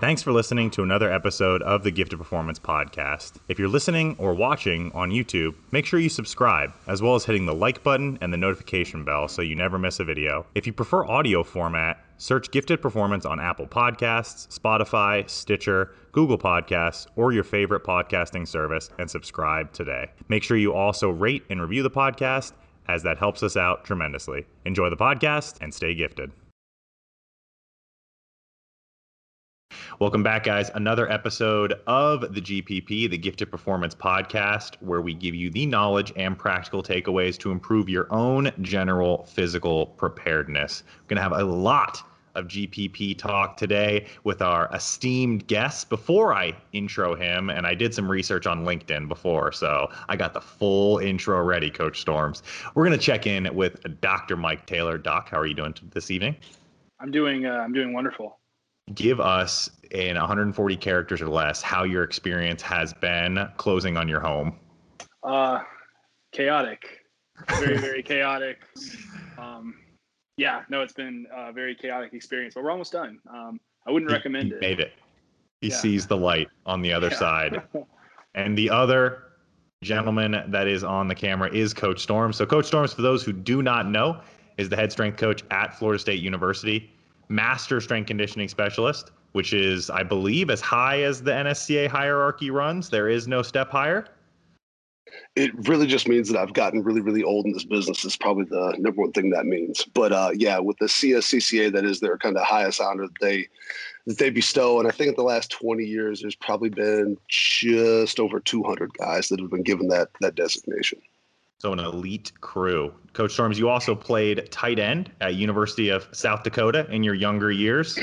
Thanks for listening to another episode of the Gifted Performance Podcast. If you're listening or watching on YouTube, make sure you subscribe, as well as hitting the like button and the notification bell so you never miss a video. If you prefer audio format, search Gifted Performance on Apple Podcasts, Spotify, Stitcher, Google Podcasts, or your favorite podcasting service and subscribe today. Make sure you also rate and review the podcast, as that helps us out tremendously. Enjoy the podcast and stay gifted. Welcome back, guys. Another episode of the GPP, the Gifted Performance Podcast, where we give you the knowledge and practical takeaways to improve your own general physical preparedness. We're going to have a lot of GPP talk today with our esteemed guest. Before I intro him, and I did some research on LinkedIn before, so I got the full intro ready, Coach Storms. We're going to check in with Dr. Mike Taylor. Doc, how are you doing this evening? I'm doing. Uh, I'm doing wonderful give us in 140 characters or less how your experience has been closing on your home. Uh, chaotic, very very chaotic. Um, yeah, no, it's been a very chaotic experience, but we're almost done. Um, I wouldn't he, recommend he it. Made it. He yeah. sees the light on the other Yeah. side, and the other gentleman that is on the camera is Coach Storms. So, Coach Storms, for those who do not know, is the head strength coach at Florida State University master strength conditioning specialist, which is, I believe, as high as the NSCA hierarchy runs. There is no step higher. It really just means that I've gotten really, really old in this business. Is probably the number one thing that means. But uh, yeah, with the CSCCA, that is their kind of highest honor that they that they bestow. And I think in the last 20 years, there's probably been just over 200 guys that have been given that that designation. So an elite crew. Coach Storms, you also played tight end at University of South Dakota in your younger years.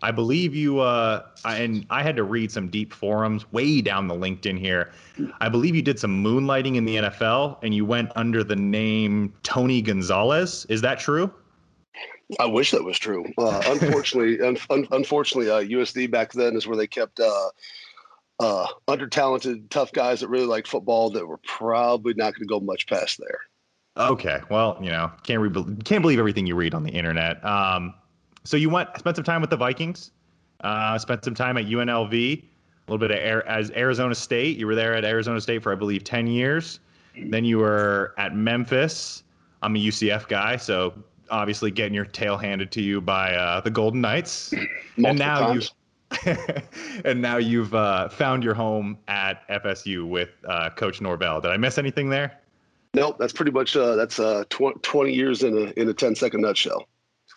I believe you, uh, and I had to read some deep forums way down the LinkedIn here. I believe you did some moonlighting in the NFL and you went under the name Tony Gonzalez. Is that true? I wish that was true. Uh, unfortunately, un- un- unfortunately, uh, USD back then is where they kept uh, uh, under talented, tough guys that really like football that were probably not going to go much past there. Okay. Well, you know, can't re- can't believe everything you read on the internet. Um, so you went spent some time with the Vikings, uh, spent some time at UNLV, a little bit of air, as Arizona State. You were there at Arizona State for I believe ten years. Then you were at Memphis. I'm a UCF guy, so obviously getting your tail handed to you by uh, the Golden Knights. Multiple and now times. you and now you've uh, found your home at FSU with uh, Coach Norvell. Did I miss anything there? Nope, that's pretty much uh, that's uh, tw- 20 years in a in a 10 second nutshell.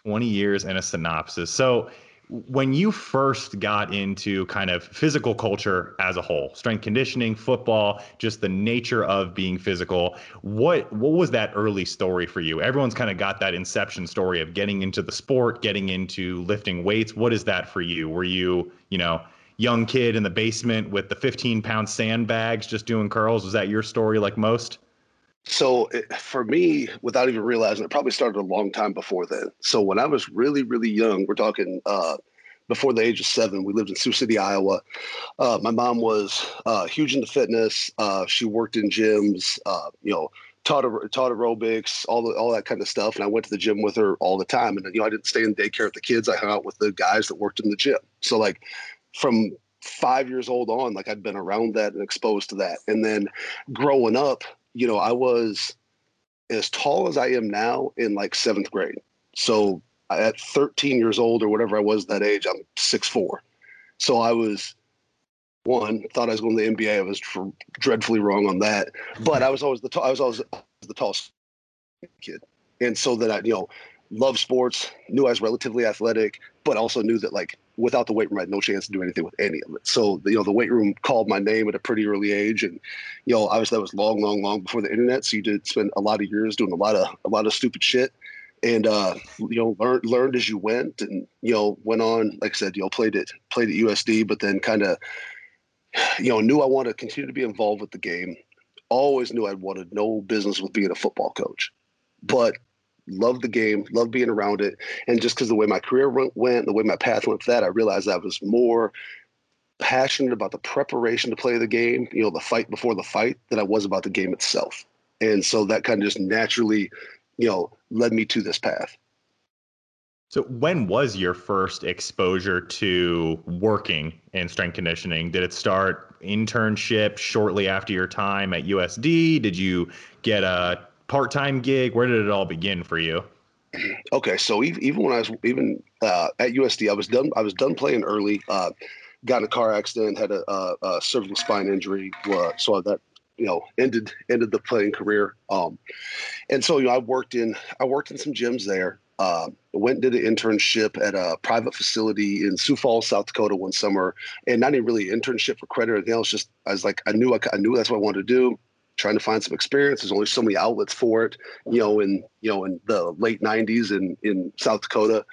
20 years in a synopsis. So, when you first got into kind of physical culture as a whole, strength conditioning, football, just the nature of being physical, what what was that early story for you? Everyone's kind of got that inception story of getting into the sport, getting into lifting weights. What is that for you? Were you, you know, young kid in the basement with the 15 pound sandbags just doing curls? Was that your story like most? So it, for me, without even realizing, it probably started a long time before then. So when I was really, really young, we're talking uh, before the age of seven, we lived in Sioux City, Iowa. Uh, my mom was uh, huge into fitness. Uh, she worked in gyms, uh, you know, taught taught aerobics, all the, all that kind of stuff. And I went to the gym with her all the time. And you know, I didn't stay in daycare with the kids. I hung out with the guys that worked in the gym. So like from five years old on, like I'd been around that and exposed to that. And then growing up, you know, I was as tall as I am now in like seventh grade. So at 13 years old or whatever I was that age, I'm six four. So I was one thought I was going to the NBA. I was dreadfully wrong on that, but I was always the tall, I was always the tallest kid, and so that I you know loved sports, knew I was relatively athletic, but also knew that like without the weight room, I had no chance to do anything with any of it. So you know the weight room called my name at a pretty early age, and you know obviously that was long, long, long before the internet. So you did spend a lot of years doing a lot of a lot of stupid shit and uh, you know learned learned as you went and you know went on like i said you know played it played at usd but then kind of you know knew i wanted to continue to be involved with the game always knew i wanted no business with being a football coach but loved the game loved being around it and just because the way my career went the way my path went for that i realized i was more passionate about the preparation to play the game you know the fight before the fight than i was about the game itself and so that kind of just naturally you know led me to this path So, when was your first exposure to working in strength conditioning? Did it start internship shortly after your time at USD? Did you get a part-time gig? Where did it all begin for you? Okay, so even when I was even uh, at USD, I was done. I was done playing early. Uh, got in a car accident, had a, a, a cervical spine injury, uh, so that you know ended ended the playing career. Um, and so you know, I worked in I worked in some gyms there. Uh, went and did an internship at a private facility in Sioux Falls, South Dakota, one summer, and not even really internship for credit or anything else. Just I was like, I knew I, I knew that's what I wanted to do. Trying to find some experience. There's only so many outlets for it, you know, in you know in the late '90s in in South Dakota,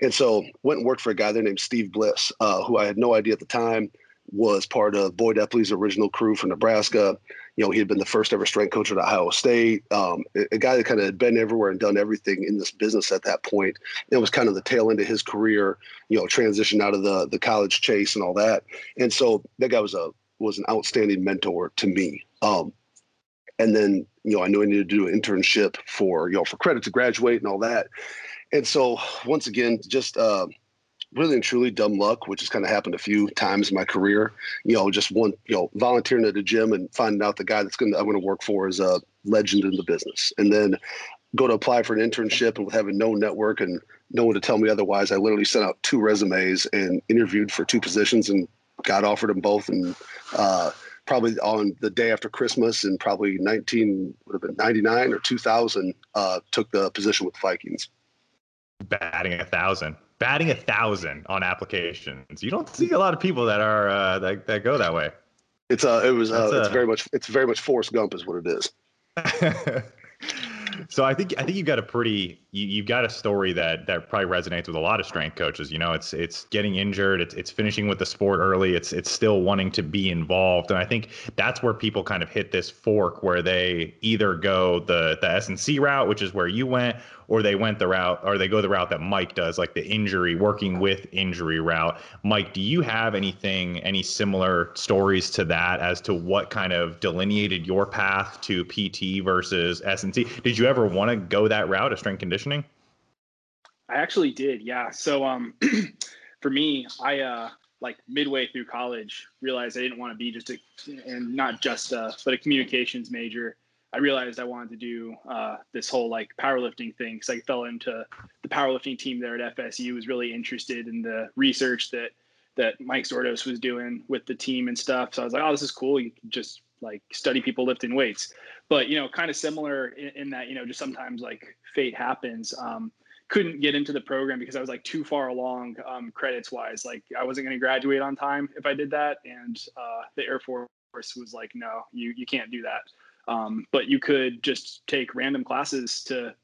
and so went and worked for a guy there named Steve Bliss, uh, who I had no idea at the time was part of Boyd Epley's original crew from Nebraska you know, he had been the first ever strength coach at Ohio State, um, a, guy that kind of had been everywhere and done everything in this business at that point. It was kind of the tail end of his career, you know, transition out of the the college chase and all that. And so that guy was a was an outstanding mentor to me. Um, and then, you know, I knew I needed to do an internship for, you know, for credit to graduate and all that. And so once again, just uh, really and truly dumb luck, which has kind of happened a few times in my career. You know, just one, you know, volunteering at a gym and finding out the guy that's going to I'm going to work for is a legend in the business, and then go to apply for an internship and with having no network and no one to tell me otherwise, I literally sent out two resumes and interviewed for two positions and got offered them both and. Uh, probably on the day after Christmas in probably 19 would have been 99 or 2000 uh, took the position with the Vikings. Batting a thousand batting a thousand on applications. You don't see a lot of people that are uh, that that go that way. It's uh, it was uh, it's very much it's very much Forrest Gump is what it is. so I think I think you've got a pretty you, you've got a story that that probably resonates with a lot of strength coaches. You know, it's it's getting injured, it's it's finishing with the sport early, it's it's still wanting to be involved, and I think that's where people kind of hit this fork where they either go the the S and C route, which is where you went, or they went the route or they go the route that Mike does, like the injury, working with injury route. Mike, do you have anything, any similar stories to that as to what kind of delineated your path to PT versus S&C? Did you ever want to go that route of strength conditioning? I actually did, yeah. So um, for me, I uh, like midway through college realized I didn't want to be just a, and not just a, but a communications major. I realized I wanted to do uh, this whole like powerlifting thing because I fell into the powerlifting team there at FSU. Was really interested in the research that that Mike Zourdos was doing with the team and stuff. So I was like, oh, this is cool. You can just like study people lifting weights. But you know, kind of similar in, in that you know, just sometimes like fate happens. Um, couldn't get into the program because I was like too far along um, credits wise. Like I wasn't going to graduate on time if I did that, and uh, the Air Force was like, no, you you can't do that. Um, but you could just take random classes to,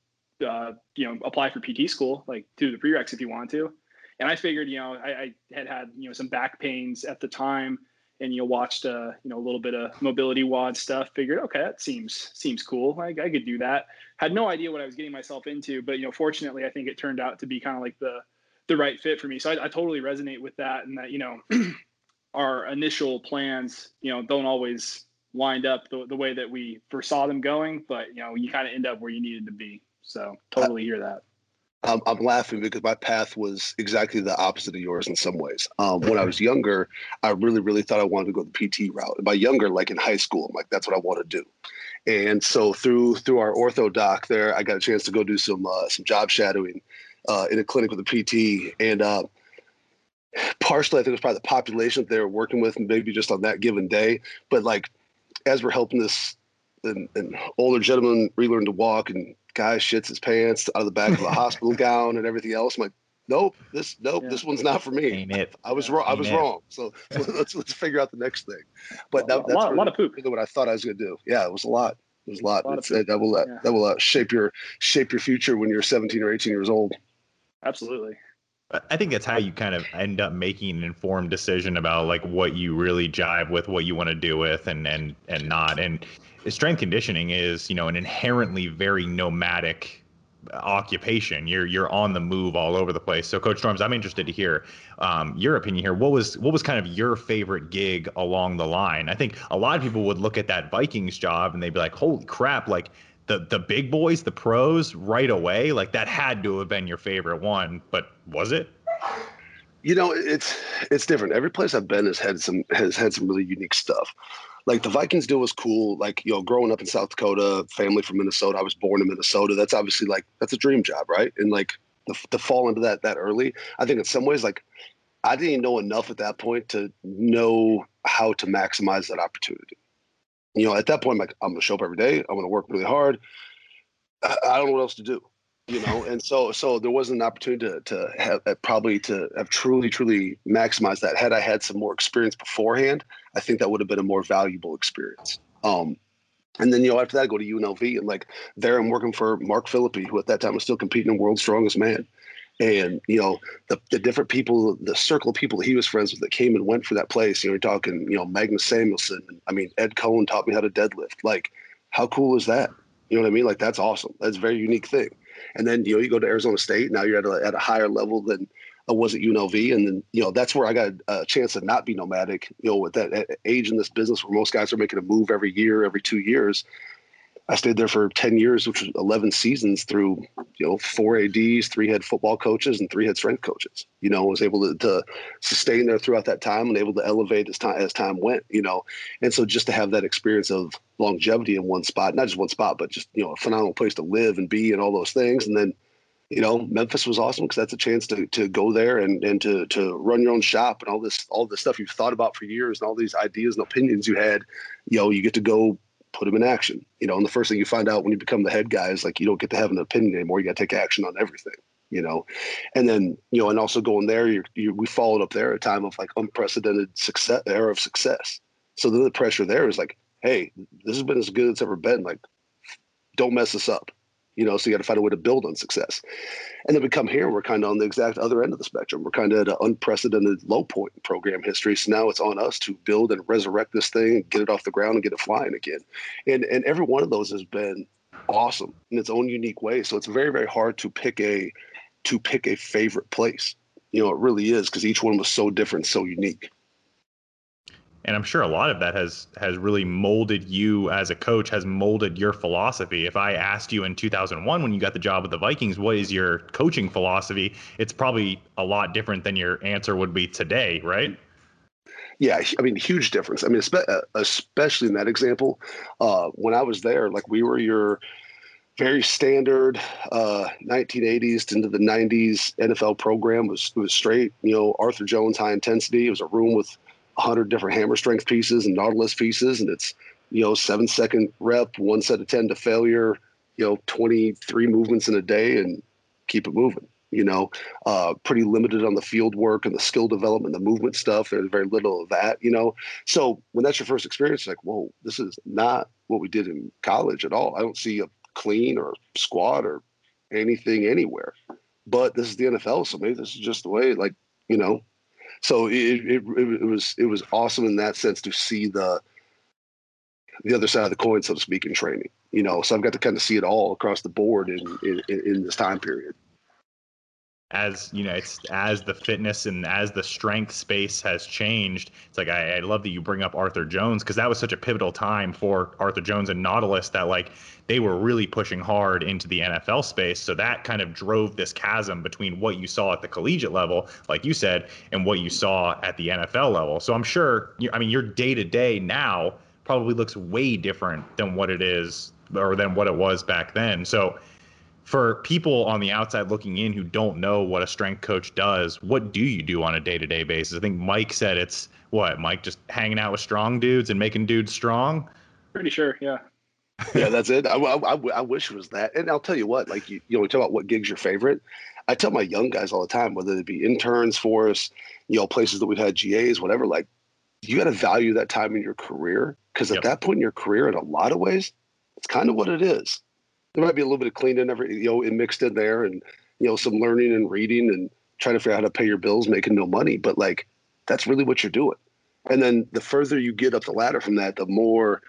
uh, you know, apply for PT school, like through the prereqs if you want to. And I figured, you know, I, I, had had, you know, some back pains at the time and, you know, watched, uh, you know, a little bit of MobilityWOD stuff, figured, okay, that seems, seems cool. I, I could do that. Had no idea what I was getting myself into, but, you know, fortunately, I think it turned out to be kind of like the, the right fit for me. So I, I totally resonate with that and that, you know, our initial plans, you know, don't always lined up the, the way that we foresaw them going, but you know, you kind of end up where you needed to be. So totally hear that. I'm, I'm laughing because my path was exactly the opposite of yours in some ways. Um, when I was younger, I really, really thought I wanted to go the PT route. And by younger, like in high school, I'm like, that's what I want to do. And so through through our ortho doc there, I got a chance to go do some uh, some job shadowing uh, in a clinic with a PT. And uh, partially, I think it was probably the population that they were working with, maybe just on that given day. But like as we're helping this an, an, older gentleman relearn to walk and guy shits his pants out of the back of a hospital gown and everything else. I'm like, nope, this nope, yeah. this one's not for me. Ain't it? I was wrong. I was it. wrong. So, so, let's let's figure out the next thing. But that, that's a lot, really, lot of poop. Really what I thought I was going to do. Yeah, it was a lot. It was a lot. A lot uh, that will uh, yeah. that will uh, shape your shape your future when you're 17 or 18 years old. Absolutely. I think that's how you kind of end up making an informed decision about like what you really jive with, what you want to do with, and and and not. And strength conditioning is, you know, an inherently very nomadic occupation. You're you're on the move all over the place. So, Coach Storms, I'm interested to hear um, your opinion here. What was what was kind of your favorite gig along the line? I think a lot of people would look at that Vikings job and they'd be like, "Holy crap!" Like the the big boys, the pros, right away. Like that had to have been your favorite one, but was it? You know, it's it's different. Every place I've been has had some has had some really unique stuff. Like the Vikings deal was cool. Like you know, growing up in South Dakota, family from Minnesota. I was born in Minnesota. That's obviously like that's a dream job, right? And like the, to fall into that that early, I think in some ways like I didn't know enough at that point to know how to maximize that opportunity. You know, at that point, I'm like, I'm going to show up every day. I'm going to work really hard. I, I, don't know what else to do. You know, and so so there wasn't an opportunity to to have uh, probably to have truly truly maximized that. Had I had some more experience beforehand, I think that would have been a more valuable experience. Um, and then you know after that, I go to UNLV and like there I'm working for Mark Philippi, who at that time was still competing in World's Strongest Man and you know the, the different people the circle of people that he was friends with that came and went for that place you know you're talking you know magnus samuelsson i mean ed coan taught me how to deadlift. Like how cool is that? You know what i mean? Like that's awesome. That's a very unique thing. And then you know you go to arizona state now you're at a, at a higher level than I was at UNLV, and then you know that's where I got a chance to not be nomadic. You know, with that age in this business, where most guys are making a move every year, every two years, I stayed there for 10 years, which was 11 seasons through, you know, four ADs, three head football coaches, and three head strength coaches. You know, was able to, to sustain there throughout that time and able to elevate as time as time went. You know, and so just to have that experience of longevity in one spot, not just one spot, but just you know, a phenomenal place to live and be, and all those things. And then, you know, Memphis was awesome because that's a chance to to go there and and to to run your own shop and all this all this stuff you've thought about for years and all these ideas and opinions you had. You know, you get to go put them in action. You know, and the first thing you find out when you become the head guy is like you don't get to have an opinion anymore. You got to take action on everything. You know, and then you know, and also going there, you you we followed up there a time of like unprecedented success, era of success. So then the pressure there is like, hey, this has been as good as it's ever been. Like, don't mess this up you know, so you got to find a way to build on success. And then we come here, we're kind of on the exact other end of the spectrum. We're kind of at an unprecedented low point in program history. So now it's on us to build and resurrect this thing and get it off the ground and get it flying again. And and every one of those has been awesome in its own unique way. So it's very, very hard to pick a to pick a favorite place. You know, it really is because each one was so different, so unique and I'm sure a lot of that has has really molded you as a coach, has molded your philosophy. If I asked you in 2001 when you got the job with the Vikings, what is your coaching philosophy? It's probably a lot different than your answer would be today, right? Yeah, I mean, huge difference. I mean, uh, especially in that example, uh, when I was there, like we were your very standard uh, 1980s into the 90s NFL program was was straight. You know, Arthur Jones high intensity. It was a room with 100 different hammer strength pieces and Nautilus pieces, and it's you know seven second rep, one set of 10 to failure, you know 23 movements in a day, and keep it moving. You know, uh, pretty limited on the field work and the skill development, the movement stuff. There's very little of that. You know, so when that's your first experience, like, whoa, this is not what we did in college at all. I don't see a clean or squat or anything anywhere. But this is the NFL, so maybe this is just the way. Like, you know, so it, it, it was it was awesome in that sense to see the the other side of the coin, so to speak, in training. You know, so I've got to kind of see it all across the board in in, in this time period as you know it's as the fitness and as the strength space has changed it's like i, I love that you bring up arthur jones because that was such a pivotal time for arthur jones and nautilus that like they were really pushing hard into the nfl space. So that kind of drove this chasm between what you saw at the collegiate level like you said and what you saw at the nfl level. So i'm sure i mean your day to day now probably looks way different than what it is or than what it was back then. So for people on the outside looking in who don't know what a strength coach does, what do you do on a day to day basis? I think Mike said it's what, Mike, just hanging out with strong dudes and making dudes strong? Pretty sure, yeah. yeah, that's it. I, I, I, wish it was that. And I'll tell you what, like, you, you know, we talk about what gig's your favorite. I tell my young guys all the time, whether it be interns for us, you know, places that we've had GAs, whatever, like, you got to value that time in your career because yep. at that point in your career, in a lot of ways, it's kind of what it is there might be a little bit of cleaning every you know mixed in there and you know some learning and reading and trying to figure out how to pay your bills making no money but like that's really what you're doing. And then the further you get up the ladder from that the more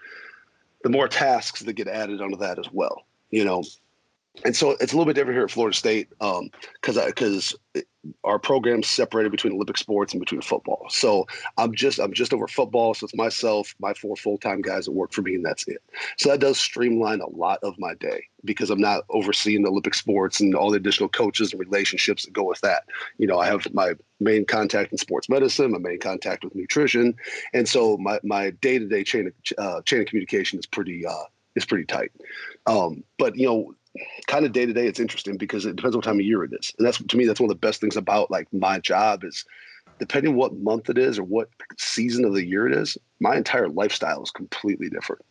the more tasks that get added onto that as well you know? And so it's a little bit different here at Florida State because um, because our program's separated between Olympic sports and between football. So I'm just I'm just over football. So it's myself, my four full time guys that work for me, and that's it. So that does streamline a lot of my day because I'm not overseeing Olympic sports and all the additional coaches and relationships that go with that. You know, I have my main contact in sports medicine, my main contact with nutrition, and so my my day to day chain of uh, chain of communication is pretty uh, is pretty tight. Um, but you know, kind of day to day, it's interesting because it depends what time of year it is, and that's to me that's one of the best things about like my job is depending what month it is or what season of the year it is, my entire lifestyle is completely different.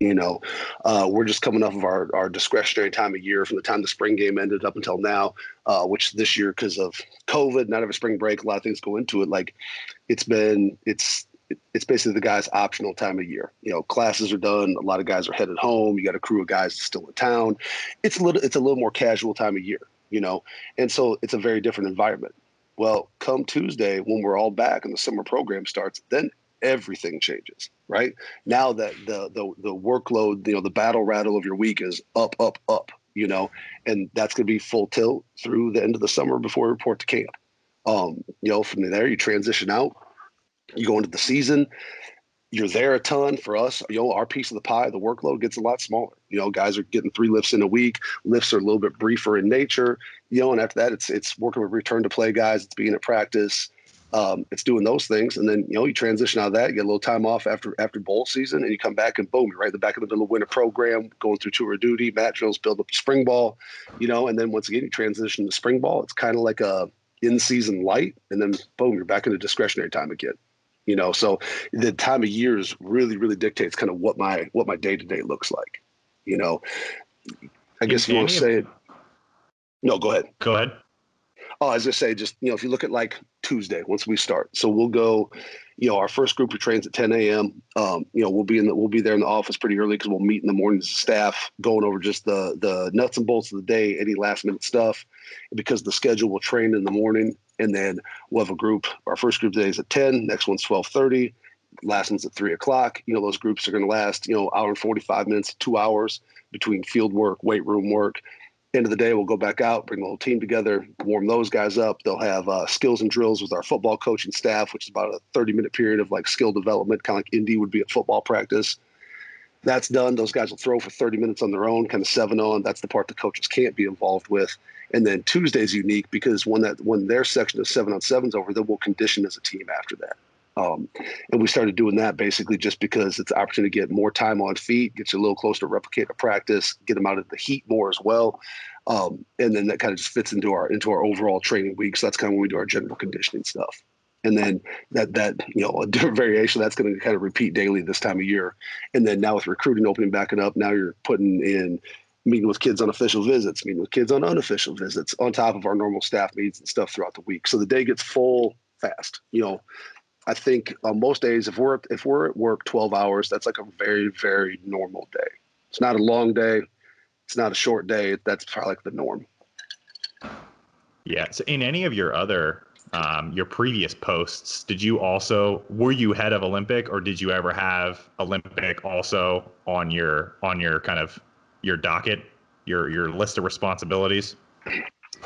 You know, uh, we're just coming off of our, our discretionary time of year from the time the spring game ended up until now, uh, which this year, because of COVID, not a spring break, a lot of things go into it. Like it's been, it's, it's basically the guy's optional time of year. You know, classes are done. A lot of guys are headed home. You got a crew of guys still in town. It's a little, it's a little more casual time of year, you know, and so it's a very different environment. Well, come Tuesday when we're all back and the summer program starts, then everything changes, right? Now that the the the workload, you know, the battle rattle of your week is up, up, up, you know, and that's going to be full tilt through the end of the summer before we report to camp. Um, you know, from there you transition out, you go into the season, you're there a ton for us. You know, our piece of the pie, the workload gets a lot smaller. You know, guys are getting three lifts in a week. Lifts are a little bit briefer in nature. You know, and after that, it's it's working with return to play guys. It's being at practice. Um, it's doing those things, and then you know you transition out of that, you get a little time off after after bowl season, and you come back and boom, you're right in the back of the middle of winter program, going through tour of duty, mat drills, build up spring ball, you know, and then once again you transition to spring ball. It's kind of like a in season light, and then boom, you're back into discretionary time again you know? So the time of years really really dictates kind of what my what my day to day looks like you know? I guess you want to say it. No go ahead. Go ahead. Oh as i say just you know if you look at like tuesday once we start. So we'll go you know our first group of trains at 10 a.m um, you know we'll be in the we'll be there in the office pretty early because we'll meet in the mornings staff going over just the the nuts and bolts of the day any last minute stuff because the schedule will train in the morning and then we'll have a group. Our first group today is at 10. Next one's 12:30. Last one's at three o'clock. You know, those groups are going to last, you know, hour and 45 minutes, two hours between field work, weight room work. End of the day, we'll go back out, bring the whole team together, warm those guys up. They'll have uh, skills and drills with our football coaching staff, which is about a 30 minute period of like skill development, kind of like Indy would be at football practice. That's done. Those guys will throw for 30 minutes on their own, kind of seven on. That's the part the coaches can't be involved with. And then Tuesday's unique because when that when their section of seven on sevens over, then we'll condition as a team after that. Um, and we started doing that basically just because it's an opportunity to get more time on feet, get you a little closer to replicate a practice, get them out of the heat more as well. Um, and then that kind of just fits into our into our overall training week. So that's kind of when we do our general conditioning stuff. And then that that you know a different variation that's going to kind of repeat daily this time of year. And then now with recruiting opening backing up, now you're putting in meeting with kids on official visits, meeting with kids on unofficial visits, on top of our normal staff meetings and stuff throughout the week. So the day gets full fast. You know, I think on most days, if we're if we're at work 12 hours, that's like a very very normal day. It's not a long day. It's not a short day. That's probably like the norm. Yeah. So in any of your other um, your previous posts, did you also were you head of Olympic or did you ever have Olympic also on your on your kind of your docket, your your list of responsibilities?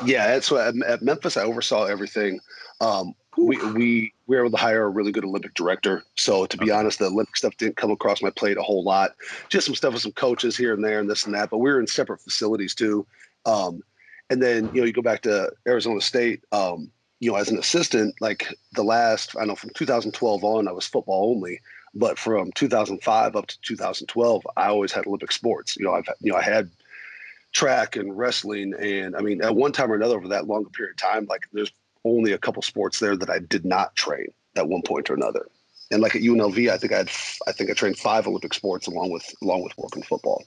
Yeah, that's what at Memphis I oversaw everything. Um, we we we were able to hire a really good Olympic director. So to be okay. honest, the Olympic stuff didn't come across my plate a whole lot. Just some stuff with some coaches here and there and this and that. But we were in separate facilities too. Um, and then you know you go back to Arizona State. Um, you know, as an assistant, like the last I know from 2012 on, I was football only. But from 2005 up to 2012, I always had Olympic sports. You know, I've you know I had track and wrestling, and I mean, at one time or another over that longer period of time, like there's only a couple sports there that I did not train at one point or another. And like at UNLV, I think I had I think I trained five Olympic sports along with along with working football.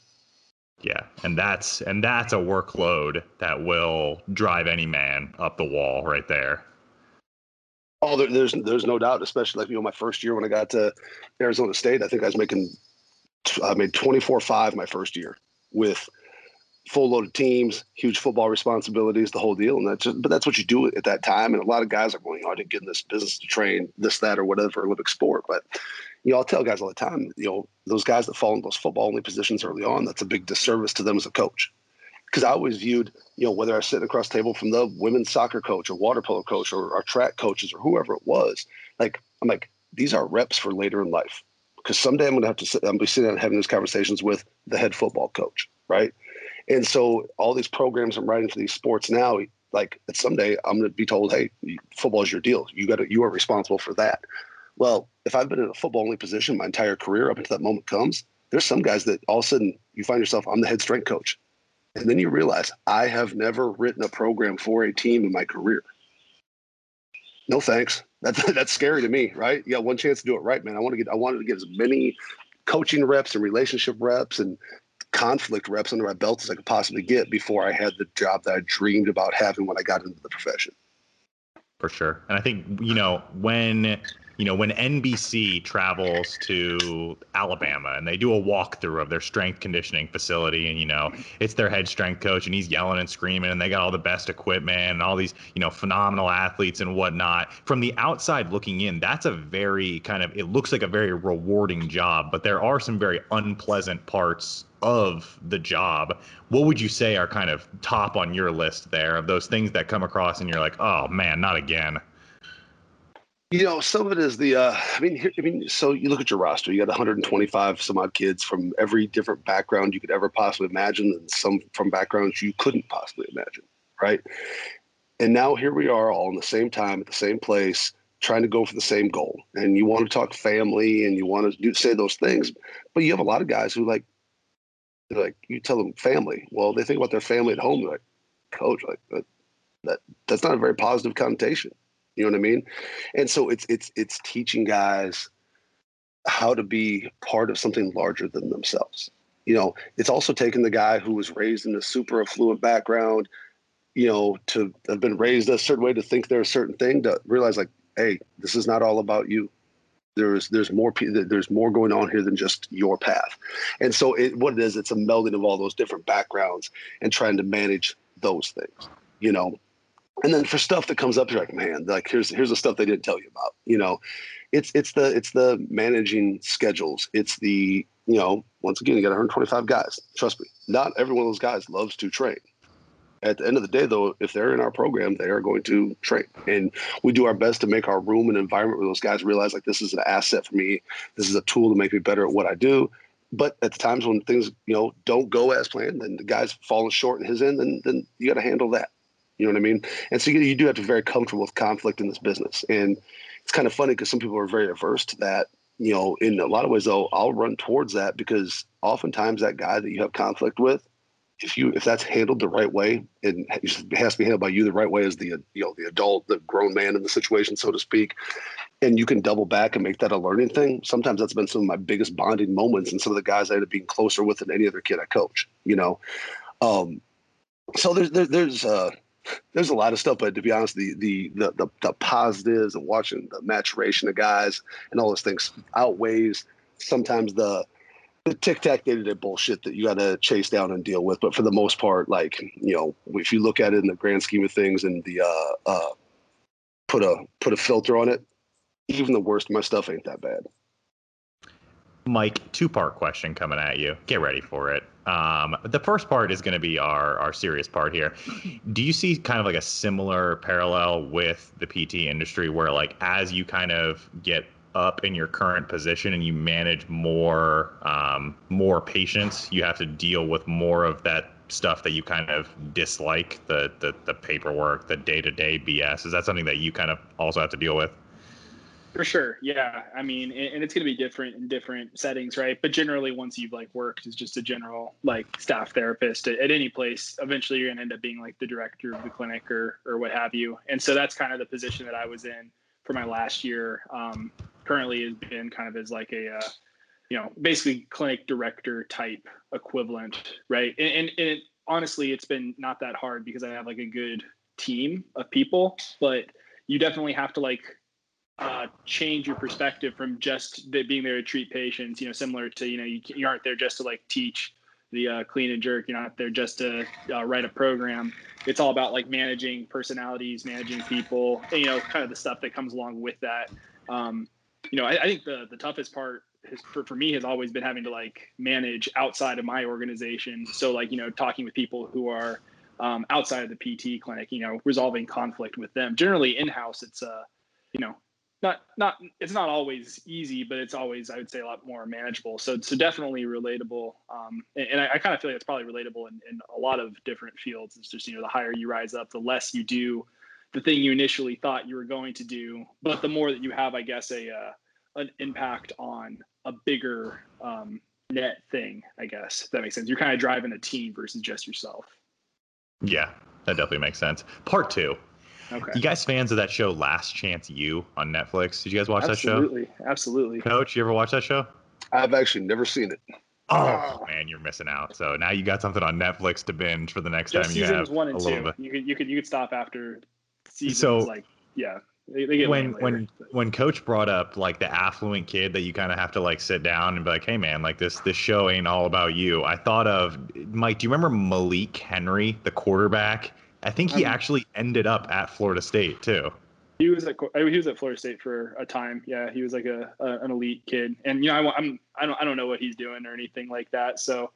Yeah, and that's and that's a workload that will drive any man up the wall right there. Oh, there, there's there's no doubt, especially like you know my first year when I got to Arizona State, I think I was making I made 24 5 my first year with full loaded teams, huge football responsibilities, the whole deal. And that's just, but that's what you do at that time. And a lot of guys are going, oh, I didn't get in this business to train this, that, or whatever Olympic sport. But you know, I'll tell guys all the time, you know, those guys that fall in those football only positions early on, that's a big disservice to them as a coach. Because I always viewed, you know, whether I was sitting across the table from the women's soccer coach or water polo coach or our track coaches or whoever it was, like I'm like, these are reps for later in life. Because someday I'm gonna have to sit, I'm gonna be sitting and having these conversations with the head football coach, right? And so all these programs I'm writing for these sports now, like someday I'm gonna be told, hey, football is your deal. You got you are responsible for that. Well, if I've been in a football only position my entire career up until that moment comes, there's some guys that all of a sudden you find yourself, I'm the head strength coach. And then you realize I have never written a program for a team in my career. No thanks. That's that's scary to me, right? You got one chance to do it right, man. I want to get I wanted to get as many coaching reps and relationship reps and conflict reps under my belt as I could possibly get before I had the job that I dreamed about having when I got into the profession. For sure. And I think, you know, when you know, when NBC travels to Alabama and they do a walkthrough of their strength conditioning facility, and you know, it's their head strength coach, and he's yelling and screaming, and they got all the best equipment and all these, you know, phenomenal athletes and whatnot. From the outside looking in, that's a very kind of it looks like a very rewarding job, but there are some very unpleasant parts of the job. What would you say are kind of top on your list there of those things that come across and you're like, oh man, not again? You know, some of it is the. Uh, I mean, I mean, so you look at your roster. You got 125 some odd kids from every different background you could ever possibly imagine, and some from backgrounds you couldn't possibly imagine, right? And now here we are, all in the same time at the same place, trying to go for the same goal. And you want to talk family, and you want to do say those things, but you have a lot of guys who like, like you tell them family. Well, they think about their family at home. They're like, coach, like that, that that's not a very positive connotation you know what I mean? And so it's it's it's teaching guys how to be part of something larger than themselves. You know, it's also taking the guy who was raised in a super affluent background, you know, to have been raised a certain way to think they're a certain thing to realize like, hey, this is not all about you. There's there's more there's more going on here than just your path, and so it, what it is, it's a melding of all those different backgrounds and trying to manage those things. You know, and then for stuff that comes up, you're like, man, like here's here's the stuff they didn't tell you about. You know, it's it's the it's the managing schedules. It's the you know, once again, you got 125 guys. Trust me, not every one of those guys loves to train. At the end of the day, though, if they're in our program, they are going to train, and we do our best to make our room and environment where those guys realize like this is an asset for me. This is a tool to make me better at what I do. But at the times when things you know don't go as planned, and the guy's falling short in his end, then then you got to handle that. You know what I mean? And so you, you do have to be very comfortable with conflict in this business. And it's kind of funny because some people are very averse to that. You know, in a lot of ways, though, I'll run towards that because oftentimes that guy that you have conflict with, if you if that's handled the right way, and has to be handled by you the right way as the you know the adult, the grown man in the situation, so to speak, and you can double back and make that a learning thing. Sometimes that's been some of my biggest bonding moments, and some of the guys I end up being closer with than any other kid I coach. You know, um, so there's there, there's uh, there's a lot of stuff, but to be honest, the the the the, the positives of watching the maturation of guys and all those things outweighs sometimes the the tic tac day to day bullshit that you got to chase down and deal with. But for the most part, like you know, if you look at it in the grand scheme of things and the uh, uh, put a put a filter on it, even the worst of my stuff ain't that bad. Mike, two part question coming at you. Get ready for it. Um, the first part is going to be our our serious part here. Do you see kind of like a similar parallel with the PT industry, where like as you kind of get up in your current position and you manage more um, more patients, you have to deal with more of that stuff that you kind of dislike the the, the paperwork, the day to day BS. Is that something that you kind of also have to deal with? For sure. Yeah. I mean, and it's going to be different in different settings, right? But generally, once you've like worked as just a general like staff therapist at, at any place, eventually you're going to end up being like the director of the clinic or, or what have you. And so that's kind of the position that I was in for my last year. Um, currently has been kind of as like a, uh, you know, basically clinic director type equivalent, right? And, and, and it, honestly, it's been not that hard because I have like a good team of people, but you definitely have to like uh, change your perspective from just being there to treat patients. You know, similar to you know you, you aren't there just to like teach the uh, clean and jerk. You're not there just to uh, write a program. It's all about like managing personalities, managing people, and, you know, kind of the stuff that comes along with that. Um, you know, I, I, think the the toughest part has, for, for me has always been having to like manage outside of my organization. So like, you know, talking with people who are um, outside of the PT clinic, you know, resolving conflict with them. Generally in-house, it's uh, you know, not not it's not always easy, but it's always I would say a lot more manageable. So so definitely relatable. Um, and, and I, I kind of feel like it's probably relatable in, in a lot of different fields. It's just you know the higher you rise up, the less you do the thing you initially thought you were going to do, but the more that you have, I guess a uh, an impact on a bigger um, net thing. I guess if that makes sense. You're kind of driving a team versus just yourself. Yeah, that definitely makes sense. Part two. Okay. You guys fans of that show Last Chance U on Netflix? Did you guys watch absolutely, that show? Absolutely. Coach, you ever watch that show? I've actually never seen it. Oh, oh man, you're missing out. So now you got something on Netflix to binge for the next Just time you have one and a two. little bit. You could you could you could stop after seasons so, like yeah. They, they when when when coach brought up like the affluent kid that you kind of have to like sit down and be like hey man like this this show ain't all about you i thought of mike do you remember malik henry the quarterback i think he um, actually ended up at florida state too he was at he was at Florida State for a time. Yeah, he was like a, a an elite kid, and you know I, I'm I don't I don't know what he's doing or anything like that. So,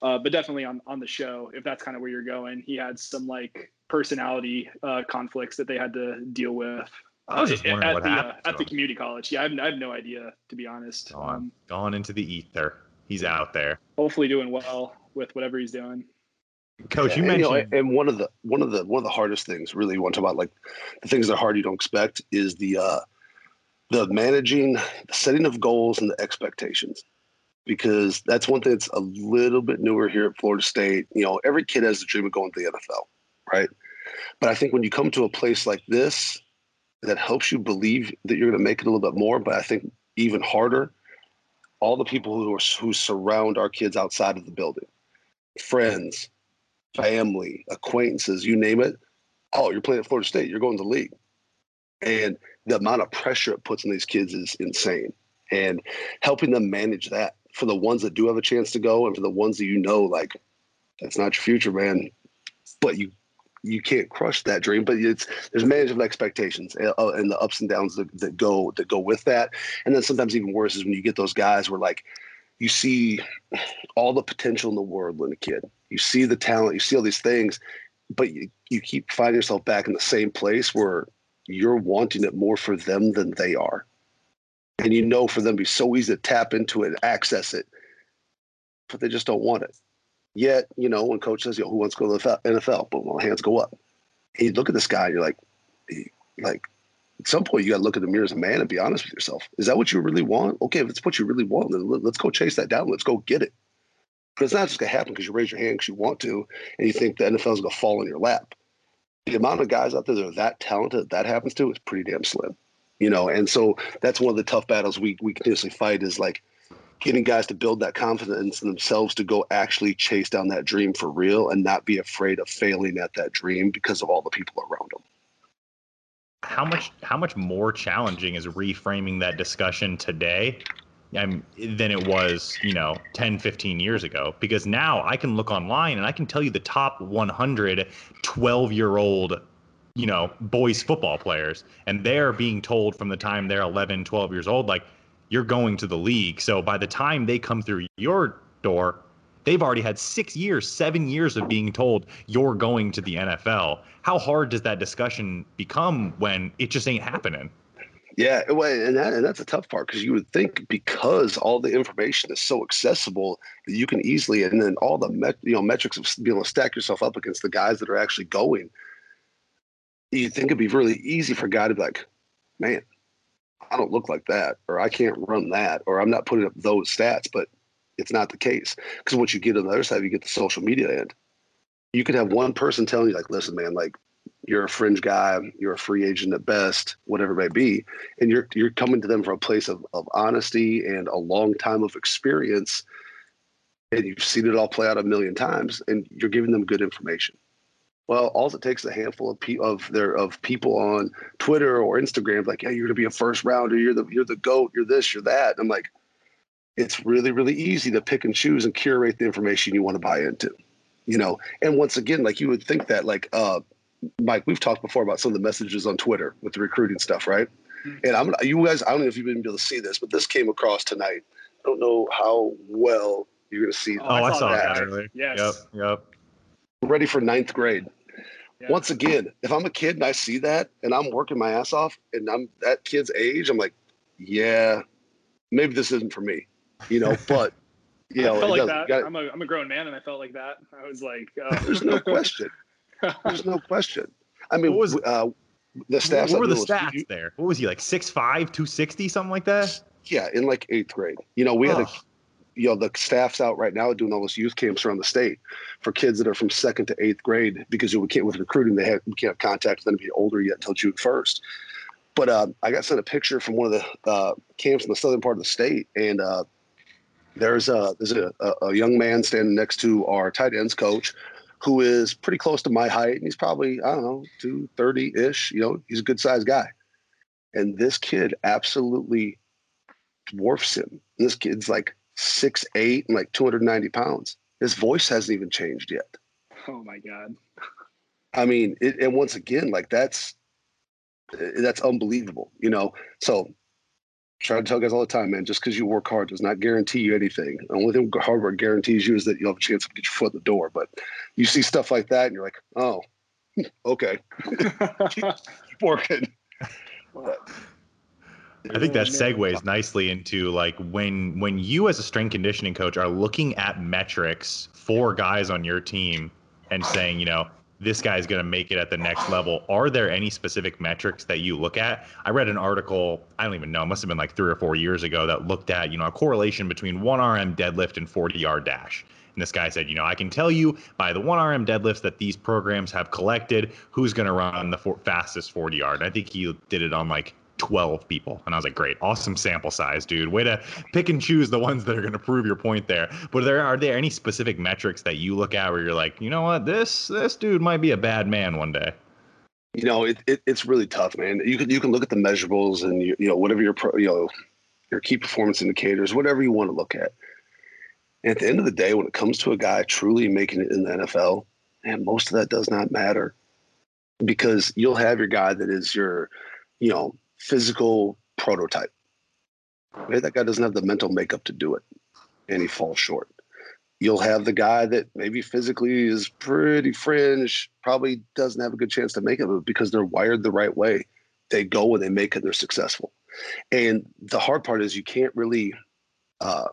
uh, but definitely on on the show, if that's kind of where you're going, he had some like personality uh, conflicts that they had to deal with. I was just wondering at what the, uh, happened at the community college. Yeah, I have, I have no idea to be honest. Gone, um, gone into the ether. He's out there. Hopefully, doing well with whatever he's doing. Coach, you mentioned, and, you know, and one of the one of the one of the hardest things, really, you want to talk about like the things that are hard you don't expect is the uh, the managing, the setting of goals, and the expectations, because that's one thing that's a little bit newer here at Florida State. You know, every kid has the dream of going to the NFL, right? But I think when you come to a place like this, that helps you believe that you're going to make it a little bit more. But I think even harder, all the people who are, who surround our kids outside of the building, friends, family, acquaintances, you name it. Oh, you're playing at Florida State. You're going to the league. And the amount of pressure it puts on these kids is insane. And helping them manage that for the ones that do have a chance to go and for the ones that you know, like, that's not your future, man. But you you can't crush that dream, but it's there's management expectations and, uh, and the ups and downs that, that go that go with that. And then sometimes even worse is when you get those guys where like you see all the potential in the world in a kid. You see the talent, you see all these things, but you, you keep finding yourself back in the same place where you're wanting it more for them than they are. And you know for them to be so easy to tap into it and access it, but they just don't want it. Yet, you know, when coach says, "Yo, who wants to go to the NFL?" But well, hands go up. And you look at this guy, you're like, like, at some point, you got to look at the mirror as a man and be honest with yourself. Is that what you really want? Okay, if it's what you really want, then let's go chase that down. Let's go get it. But it's not just gonna happen because you raise your hand because you want to, and you think the NFL is gonna fall in your lap. The amount of guys out there that are that talented that, that happens to is pretty damn slim, you know. And so that's one of the tough battles we we continuously fight is like getting guys to build that confidence in themselves to go actually chase down that dream for real and not be afraid of failing at that dream because of all the people around them how much how much more challenging is reframing that discussion today um, than it was you know 10 15 years ago because now i can look online and i can tell you the top 100 12 year old you know boys football players and they're being told from the time they're 11 12 years old like you're going to the league. So by the time they come through your door, they've already had six years, seven years of being told you're going to the NFL. How hard does that discussion become when it just ain't happening? Yeah, and, that, and that's a tough part because you would think because all the information is so accessible that you can easily, and then all the met, you know metrics of being able to stack yourself up against the guys that are actually going. You think it'd be really easy for a guy to be like, man, I don't look like that, or I can't run that, or I'm not putting up those stats. But it's not the case because once you get on the other side, you get the social media end. You could have one person telling you, like, listen, man, like you're a fringe guy, you're a free agent at best, whatever it may be, and you're you're coming to them from a place of, of honesty and a long time of experience, and you've seen it all play out a million times, and you're giving them good information. Well, all it takes is a handful of pe- of their of people on Twitter or Instagram like, yeah, you're gonna be a first rounder, you're the you're the goat, you're this, you're that. And I'm like, it's really really easy to pick and choose and curate the information you want to buy into, you know. And once again, like you would think that like uh, Mike, we've talked before about some of the messages on Twitter with the recruiting stuff, right? Mm-hmm. And I'm you guys, I don't know if you've been able to see this, but this came across tonight. I don't know how well you're going to see. Oh, I, I saw that, that earlier. Yes. Yep. Yep. Ready for ninth grade. Yeah. Once again, if I'm a kid and I see that and I'm working my ass off and I'm that kid's age, I'm like, yeah, maybe this isn't for me, you know. But you know, I felt like that. Gotta, I'm a I'm a grown man and I felt like that. I was like, uh. there's no question. There's no question. I mean, what was uh, the stats? What were the stats you, there? What was he like? 6'5", 260, something like that. Yeah, in like eighth grade. You know, we oh. had a you know the staff's out right now doing all those youth camps around the state for kids that are from second to eighth grade because we can't with recruiting they have we can't have contact with them to be older yet until June first. But uh, I got sent a picture from one of the uh, camps in the southern part of the state, and uh, there's a there's a, a, young man standing next to our tight ends coach, who is pretty close to my height, and he's probably I don't know two thirty ish. You know, he's a good sized guy, and this kid absolutely dwarfs him. And this kid's like six eight and like 290 pounds. His voice hasn't even changed yet. Oh my god. I mean, it, and once again, like that's that's unbelievable, you know. So try to tell guys all the time, man, just because you work hard does not guarantee you anything. The only thing hard work guarantees you is that you'll have a chance to get your foot in the door. But you see stuff like that and you're like, oh, okay. keep, keep working. I think that segues nicely into like when when you as a strength conditioning coach are looking at metrics for guys on your team and saying, you know, this guy's going to make it at the next level. Are there any specific metrics that you look at? I read an article, I don't even know, it must have been like 3 or 4 years ago that looked at, you know, a correlation between 1RM deadlift and 40-yard dash. And this guy said, you know, I can tell you by the 1RM deadlifts that these programs have collected who's going to run the for- fastest 40 yard. I think he did it on like 12 people. And I was like, great, awesome sample size, dude. Way to pick and choose the ones that are going to prove your point there. But there are there any specific metrics that you look at where you're like, you know what, this this dude might be a bad man one day. You know, it, it it's really tough, man. You can you can look at the measurables and you, you know whatever your pro, you know your key performance indicators, whatever you want to look at. And at the end of the day, when it comes to a guy truly making it in the NFL, and most of that does not matter because you'll have your guy that is your, you know, physical prototype. Maybe that guy doesn't have the mental makeup to do it, and he falls short. You'll have the guy that maybe physically is pretty fringe, probably doesn't have a good chance to make it, but because they're wired the right way, they go and they make it, they're successful. And the hard part is you can't really uh,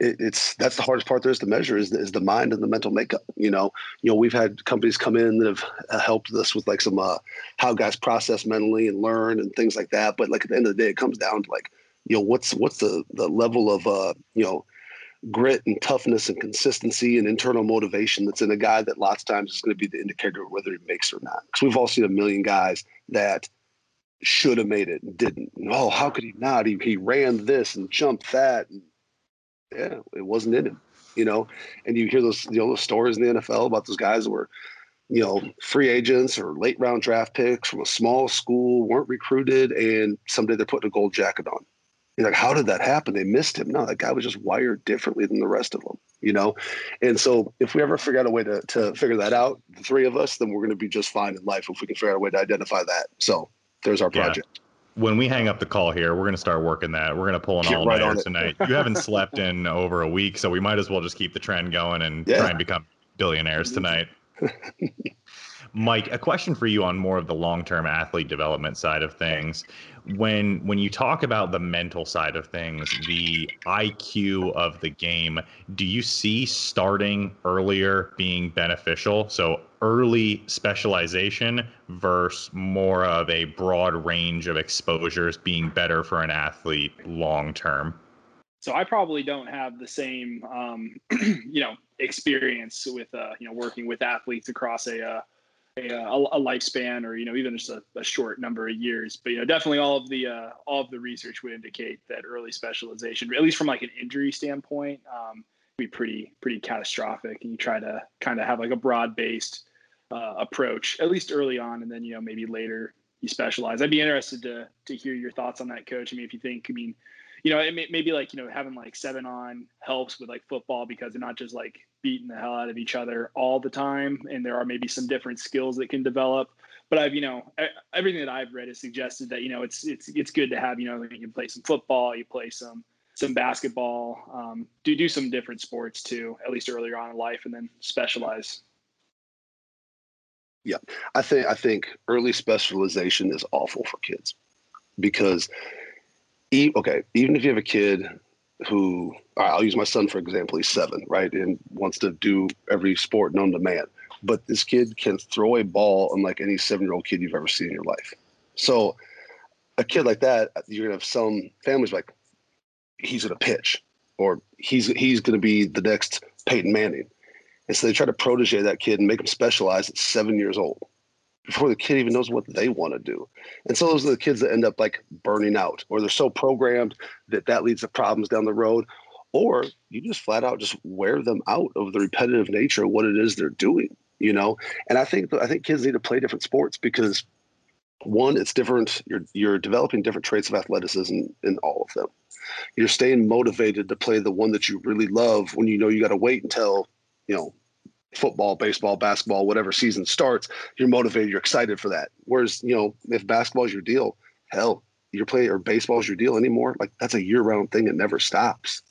it, it's that's the hardest part there is to measure is, is the mind and the mental makeup. You know, you know, we've had companies come in that have uh, helped us with like some uh, how guys process mentally and learn and things like that. But like at the end of the day, it comes down to like, you know, what's what's the the level of uh, you know, grit and toughness and consistency and internal motivation that's in a guy that lots of times is going to be the indicator of whether he makes or not. Because we've all seen a million guys that should have made it and didn't. oh, how could he not? He, he ran this and jumped that and yeah, it wasn't in him, you know. And you hear those, you know, those stories in the NFL about those guys that were, you know, free agents or late round draft picks from a small school, weren't recruited, and someday they're putting a gold jacket on. You're like, how did that happen? They missed him. No, that guy was just wired differently than the rest of them, you know? And so if we ever figure out a way to, to figure that out, the three of us, then we're going to be just fine in life if we can figure out a way to identify that. So there's our project. Yeah when we hang up the call here, we're going to start working that. We're going to pull an all nighter right tonight. you haven't slept in over a week, so we might as well just keep the trend going and yeah. try and become billionaires tonight. Mike, a question for you on more of the long-term athlete development side of things. When when you talk about the mental side of things, the IQ of the game, do you see starting earlier being beneficial? So early specialization versus more of a broad range of exposures being better for an athlete long term? So I probably don't have the same, um, you know, experience with, uh, you know, working with athletes across a, uh, a, a, lifespan or you know even just a, a, short number of years. But you know definitely all of the uh, all of the research would indicate that early specialization at least from like an injury standpoint um, be pretty pretty catastrophic. And you try to kind of have like a broad based uh, approach at least early on and then you know maybe later you specialize. I'd be interested to to hear your thoughts on that coach. I mean if you think i mean you know, it may, maybe like, you know, having like seven on helps with like football because they're not just like beating the hell out of each other all the time. And there are maybe some different skills that can develop. But I've, you know, everything that I've read has suggested that, you know, it's, it's, it's good to have, you know, you play some football, you play some, some basketball, um, do do some different sports too, at least earlier on in life, and then specialize. Yeah, I think I think early specialization is awful for kids because, e- okay, even if you have a kid who I'll use my son for example, he's seven, right, and wants to do every sport known to man, but this kid can throw a ball unlike any seven-year-old kid you've ever seen in your life. So, a kid like that, you're gonna have some families like, he's gonna pitch, or he's he's gonna be the next Peyton Manning and so they try to protege that kid and make him specialize at seven years old before the kid even knows what they want to do. And so those are the kids that end up like burning out, or they're so programmed that that leads to problems down the road. Or you just flat out just wear them out of the repetitive nature of what it is they're doing, you know. And I think I think kids need to play different sports because one, it's different. You're you're developing different traits of athleticism in all of them. You're staying motivated to play the one that you really love when you know you got to wait until you know, football, baseball, basketball, whatever season starts, you're motivated, you're excited for that. Whereas, you know, if basketball is your deal, hell, you're playing or baseball is your deal anymore, like that's a year round thing. It never stops.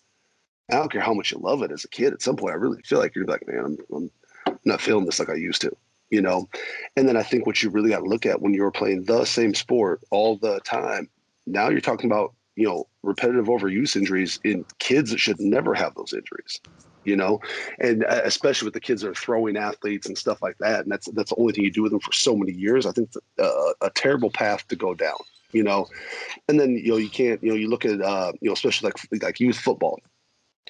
I don't care how much you love it as a kid. At some point, I really feel like you're like, man, I'm, I'm not feeling this like I used to, you know? And then I think what you really got to look at when you're playing the same sport all the time, now you're talking about, you know, repetitive overuse injuries in kids that should never have those injuries you know, and uh, especially with the kids that are throwing athletes and stuff like that. And that's that's the only thing you do with them for so many years. I think a, a terrible path to go down, you know. And then you know you can't you know you look at uh, you know especially like like youth football.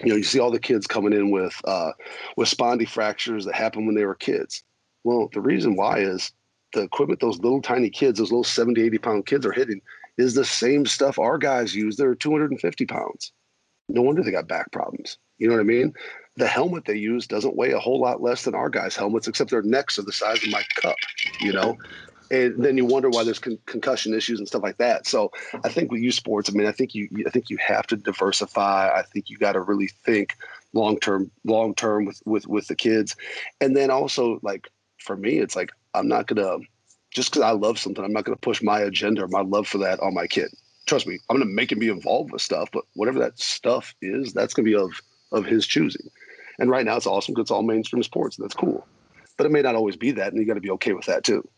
You know you see all the kids coming in with uh, with spondy fractures that happened when they were kids. Well, the reason why is the equipment those little tiny kids, those little 70, 80 pound kids are hitting is the same stuff our guys use. They're 250 pounds. No wonder they got back problems. You know what I mean? the helmet they use doesn't weigh a whole lot less than our guys' helmets, except their necks are the size of my cup, you know? And then you wonder why there's con- concussion issues and stuff like that. So I think with youth sports, I mean, I think you, I think you have to diversify. I think you got to really think long term, long term with, with, with the kids. And then also like, for me, it's like, I'm not to, just because I love something, I'm not going to push my agenda or my love for that on my kid. Trust me, I'm going to make him be involved with stuff, but whatever that stuff is, that's going to be of, of his choosing. And right now it's awesome because it's all mainstream sports. And that's cool. But it may not always be that, and you got to be okay with that too.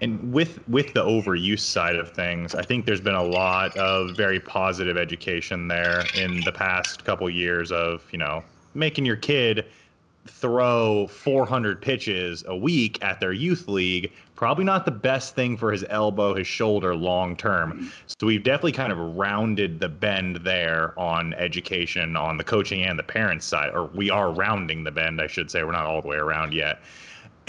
And with with the overuse side of things, I think there's been a lot of very positive education there in the past couple years of you know making your kid throw 400 pitches a week at their youth league probably not the best thing for his elbow his shoulder long term. So we've definitely kind of rounded the bend there on education on the coaching and the parents side or we are rounding the bend i should say. We're not all the way around yet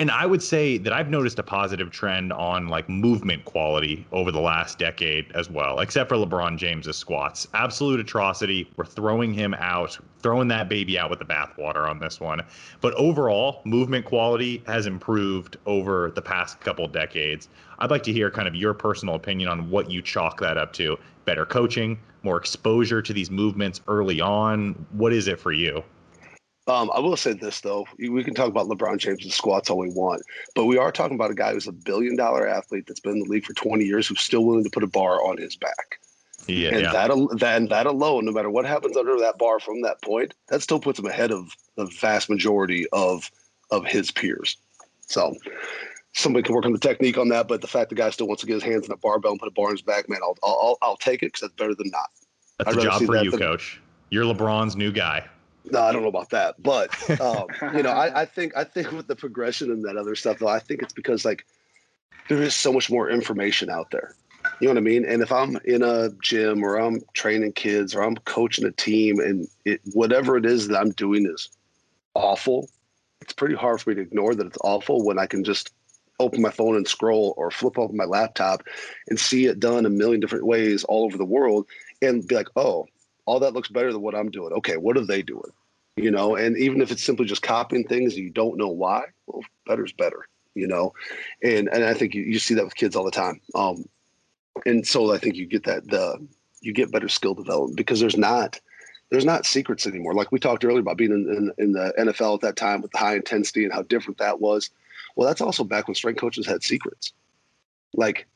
and I would say that I've noticed a positive trend on like movement quality over the last decade as well, except for LeBron James's squats. Absolute atrocity. We're throwing him out, throwing that baby out with the bathwater on this one. But overall, movement quality has improved over the past couple decades. I'd like to hear kind of your personal opinion on what you chalk that up to. Better coaching, more exposure to these movements early on. What is it for you? Um, I will say this though: we can talk about LeBron James and squats all we want, but we are talking about a guy who's a billion-dollar athlete that's been in the league for 20 years, who's still willing to put a bar on his back. Yeah, and yeah. that that that alone, no matter what happens under that bar from that point, that still puts him ahead of the vast majority of of his peers. So somebody can work on the technique on that, but the fact the guy still wants to get his hands in a barbell and put a bar on his back, man, I'll I'll, I'll take it because that's better than not. That's I'd a job for you, than, coach. You're LeBron's new guy. No, I don't know about that, but um, you know, I, I think I think with the progression and that other stuff, though, I think it's because like there is so much more information out there. You know what I mean? And if I'm in a gym or I'm training kids or I'm coaching a team and it, whatever it is that I'm doing is awful, it's pretty hard for me to ignore that it's awful when I can just open my phone and scroll or flip open my laptop and see it done a million different ways all over the world and be like, oh, all that looks better than what I'm doing. Okay, what are they doing? You know, and even if it's simply just copying things you don't know why, well, better's better, you know. And and I think you, you see that with kids all the time. Um, and so I think you get that the you get better skill development because there's not there's not secrets anymore. Like we talked earlier about being in, in, in the NFL at that time with the high intensity and how different that was. Well, that's also back when strength coaches had secrets. Like,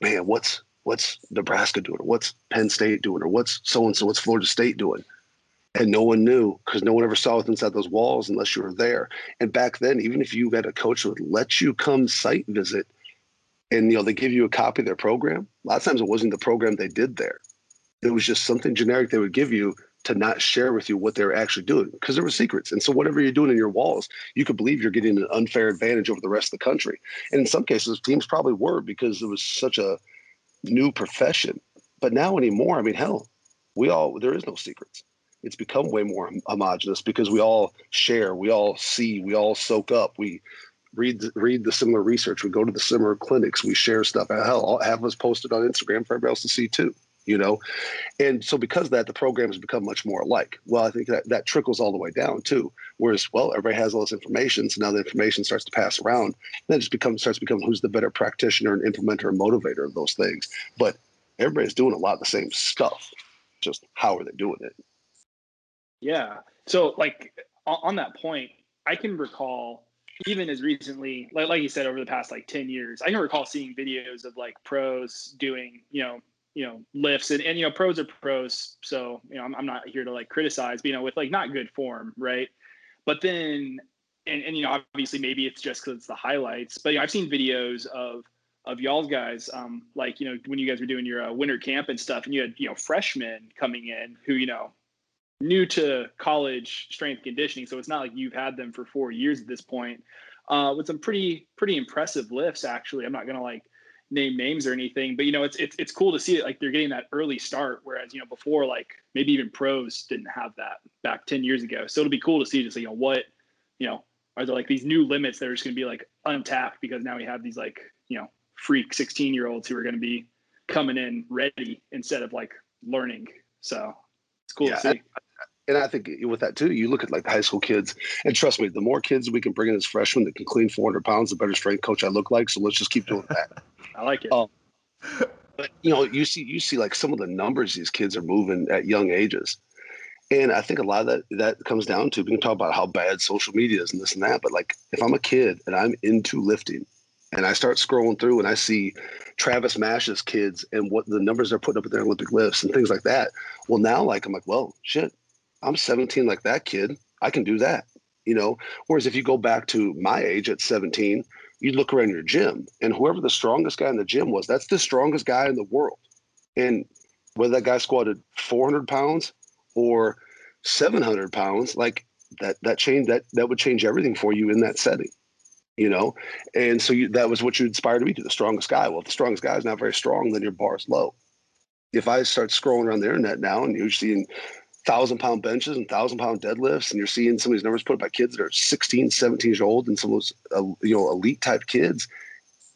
man, what's what's Nebraska doing? What's Penn State doing? Or what's so and so? What's Florida State doing? And no one knew because no one ever saw what's inside those walls unless you were there. And back then, even if you had a coach that would let you come site visit, and you know they give you a copy of their program. A lot of times it wasn't the program they did there. It was just something generic they would give you to not share with you what they were actually doing because there were secrets. And so whatever you're doing in your walls, you could believe you're getting an unfair advantage over the rest of the country. And in some cases, teams probably were because it was such a new profession. But now anymore, I mean, hell, we all there is no secrets. It's become way more homogenous because we all share, we all see, we all soak up, we read read the similar research, we go to the similar clinics, we share stuff. Hell, I'll have us posted on Instagram for everybody else to see too you know? And so because of that the program has become much more alike. Well i think that, that trickles all the way down too whereas well everybody has all this information so now the information starts to pass around then it just becomes starts to become who's the better practitioner and implementer and motivator of those things. But everybody's doing a lot of the same stuff just how are they doing it? Yeah. So like on that point i can recall even as recently like, like you said over the past like 10 years i can recall seeing videos of like pros doing you know you know lifts and, and you know pros are pros so you know I'm, I'm not here to like criticize but, you know with like not good form right? But then and, and you know obviously maybe it's just because it's the highlights but you know, i've seen videos of of y'all's guys um like you know when you guys were doing your uh, winter camp and stuff and you had you know freshmen coming in who you know new to college strength conditioning so it's not like you've had them for four years at this point uh, with some pretty pretty impressive lifts actually. I'm not gonna like name names or anything, but you know, it's it's it's cool to see it like they're getting that early start. Whereas you know before, like maybe even pros didn't have that back ten years ago. So it'll be cool to see just you know what you know are there like these new limits that are just going to be like untapped because now we have these like you know freak 16 year olds who are going to be coming in ready instead of like learning. So it's cool yeah, to see and I think with that too, you look at like the high school kids, and trust me, the more kids we can bring in as freshmen that can clean 400 pounds, the better strength coach I look like. So let's just keep doing that. I like it. Um, but you know, you see, you see like some of the numbers these kids are moving at young ages, and I think a lot of that that comes down to we can talk about how bad social media is and this and that, but like if I'm a kid and I'm into lifting, and I start scrolling through and I see Travis Mash's kids and what the numbers they're putting up at their Olympic lifts and things like that. Well, now like I'm like, well, shit, I'm 17 like that kid. I can do that, you know. Whereas if you go back to my age at 17, you look around your gym and whoever the strongest guy in the gym was, that's the strongest guy in the world. And whether that guy squatted 400 pounds or 700 pounds, like that, that change that that would change everything for you in that setting, you know. And so you, that was what you inspired to be to the strongest guy. Well, if the strongest guy is not very strong, then your bar is low. If I start scrolling around the internet now and you're seeing thousand pound benches and thousand pound deadlifts and you're seeing some of these numbers put up by kids that are 16 17 years old and some of those uh, you know elite type kids.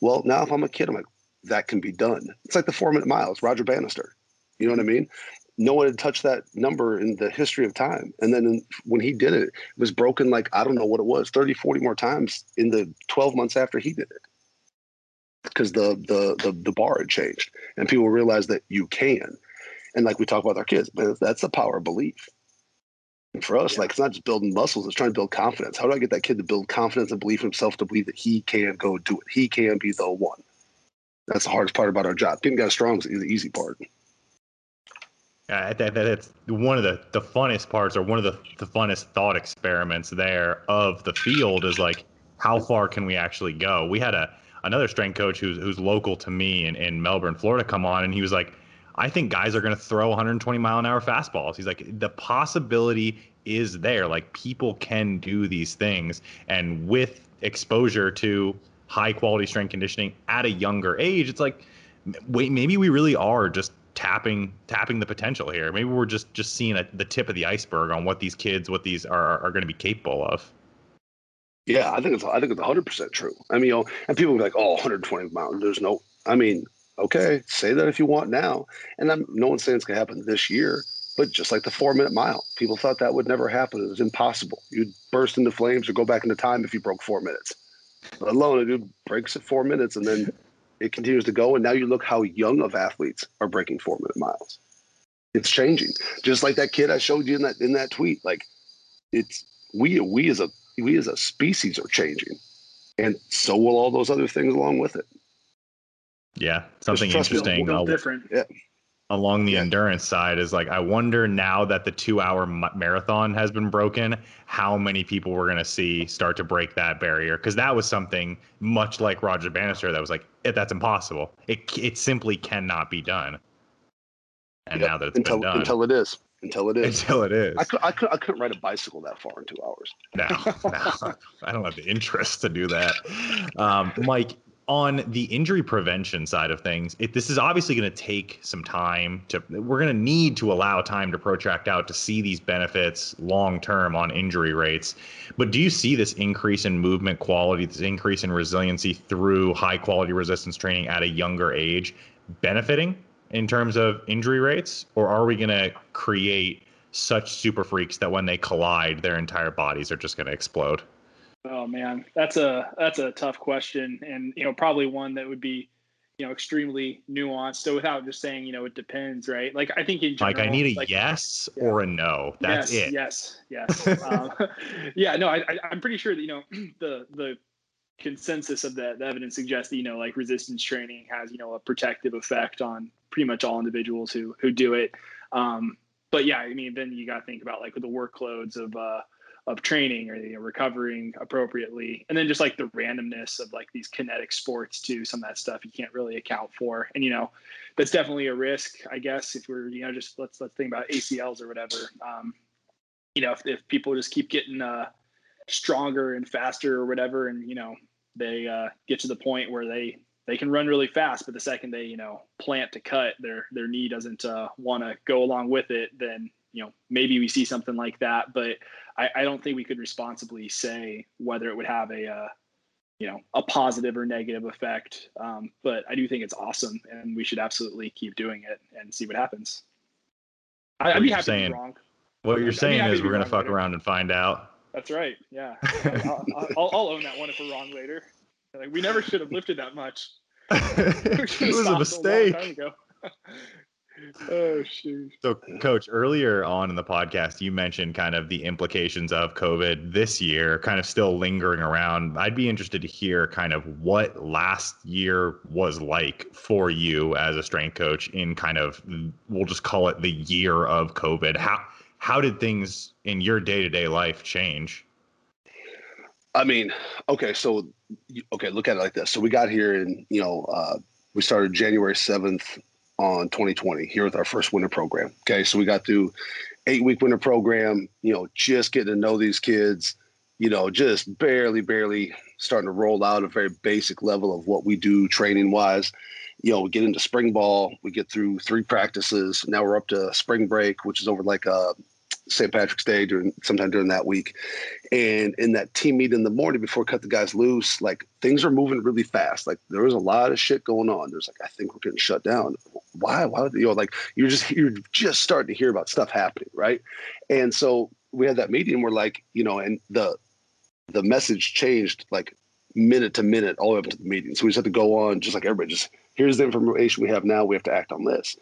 Well now if i'm a kid i'm like that can be done. It's like the four minute miles roger bannister. You know what i mean? No one had touched that number in the history of time. And then in, when he did it it was broken like i don't know what it was 30 40 more times in the 12 months after he did it. Because the, the the the bar had changed and people realized that you can and like we talk about our kids, but that's the power of belief. And for us, yeah. like it's not just building muscles, it's trying to build confidence. How do I get that kid to build confidence and believe in himself to believe that he can go do it? He can be the one. That's the hardest part about our job. Getting guys strong is the easy part. Yeah, that, that's one of the, the funnest parts, or one of the, the funnest thought experiments there of the field is like, how far can we actually go? We had a another strength coach who's who's local to me in, in Melbourne, Florida, come on, and he was like, I think guys are going to throw 120 mile an hour fastballs. He's like, the possibility is there. Like people can do these things. And with exposure to high quality strength conditioning at a younger age, it's like, wait, maybe we really are just tapping tapping the potential here. Maybe we're just just seeing a, the tip of the iceberg on what these kids, what these are are going to be capable of. Yeah, I think it's I think it's 100 percent true. I mean, you know, and people be like, "Oh, 120 miles." There's no. I mean, Okay, say that if you want now. And I'm, no one's saying it's to happen this year, but just like the four minute mile, people thought that would never happen. It was impossible. You'd burst into flames or go back into time if you broke four minutes. Let alone a dude breaks at four minutes and then it continues to go. And now you look how young of athletes are breaking four minute miles. It's changing. Just like that kid I showed you in that in that tweet. Like it's we we as a we as a species are changing. And so will all those other things along with it. Yeah, something interesting. different. Yeah along the yeah. endurance side is like I wonder now that the 2-hour marathon has been broken, how many people we're going to see start to break that barrier because that was something much like Roger Bannister that was like that's impossible. It it simply cannot be done. And yep. now that it's until, been done until it is until it is until it is. I could, I could I couldn't ride a bicycle that far in 2 hours. No. no. I don't have the interest to do that. Um, Mike, on the injury prevention side of things, it, this is obviously going to take some time to. We're going to need to allow time to protract out to see these benefits long term on injury rates. But do you see this increase in movement quality, this increase in resiliency through high quality resistance training at a younger age, benefiting in terms of injury rates, or are we going to create such super freaks that when they collide, their entire bodies are just going to explode? Oh man, that's a that's a tough question, and you know probably one that would be you know extremely nuanced. So without just saying you know it depends, right? Like I think in general, like I need a like, yes yeah. or a no. That's yes, it. Yes, yes, um, yeah. No, I, I am pretty sure that you know the the consensus of the, the evidence suggests that you know like resistance training has you know a protective effect on pretty much all individuals who who do it. Um, but yeah, I mean then you got to think about like the workloads of uh, of training or you know, recovering appropriately. And then just like the randomness of like these kinetic sports too some of that stuff you can't really account for. And you know that's definitely a risk i guess if we're you know just let's let's think about acls or whatever. Um, you know if, if people just keep getting uh, stronger and faster or whatever and you know they uh, get to the point where they they can run really fast but the second they you know plant to cut their their knee doesn't uh, want to go along with it then you know maybe we see something like that but I, I don't think we could responsibly say whether it would have a uh, you know a positive or negative effect. Um, but I do think it's awesome, and we should absolutely keep doing it and see what happens. I, would be happy saying, to be wrong. What you're saying is we're gonna fuck later. around and find out. That's right. Yeah, I'll, I'll, I'll, own that one if we're wrong later. Like we never should have lifted that much. it was a mistake. A oh shoot. So coach, earlier on in the podcast you mentioned kind of the implications of COVID this year kind of still lingering around. I'd be interested to hear kind of what last year was like for you as a strength coach in kind of we'll just call it the year of COVID. How how did things in your day-to-day life change? I mean, okay, so okay, look at it like this. So we got here and you know, uh, we started January 7th on 2020 here with our first winter program. Okay, so we got through eight week winter program, you know, just getting to know these kids, you know, just barely, barely starting to roll out a very basic level of what we do training wise. You know, we get into spring ball, we get through three practices. Now we're up to spring break, which is over like a St. Patrick's Day during sometime during that week. And in that team meeting in the morning before cut the guys loose, like things are moving really fast. Like there was a lot of shit going on. There's like, I think we're getting shut down. Why? Why would you know, like you're just you're just starting to hear about stuff happening, right? And so we had that meeting we're like, you know, and the the message changed like minute to minute all the way up to the meeting. So we just had to go on just like everybody, just here's the information we have now. We have to act on this.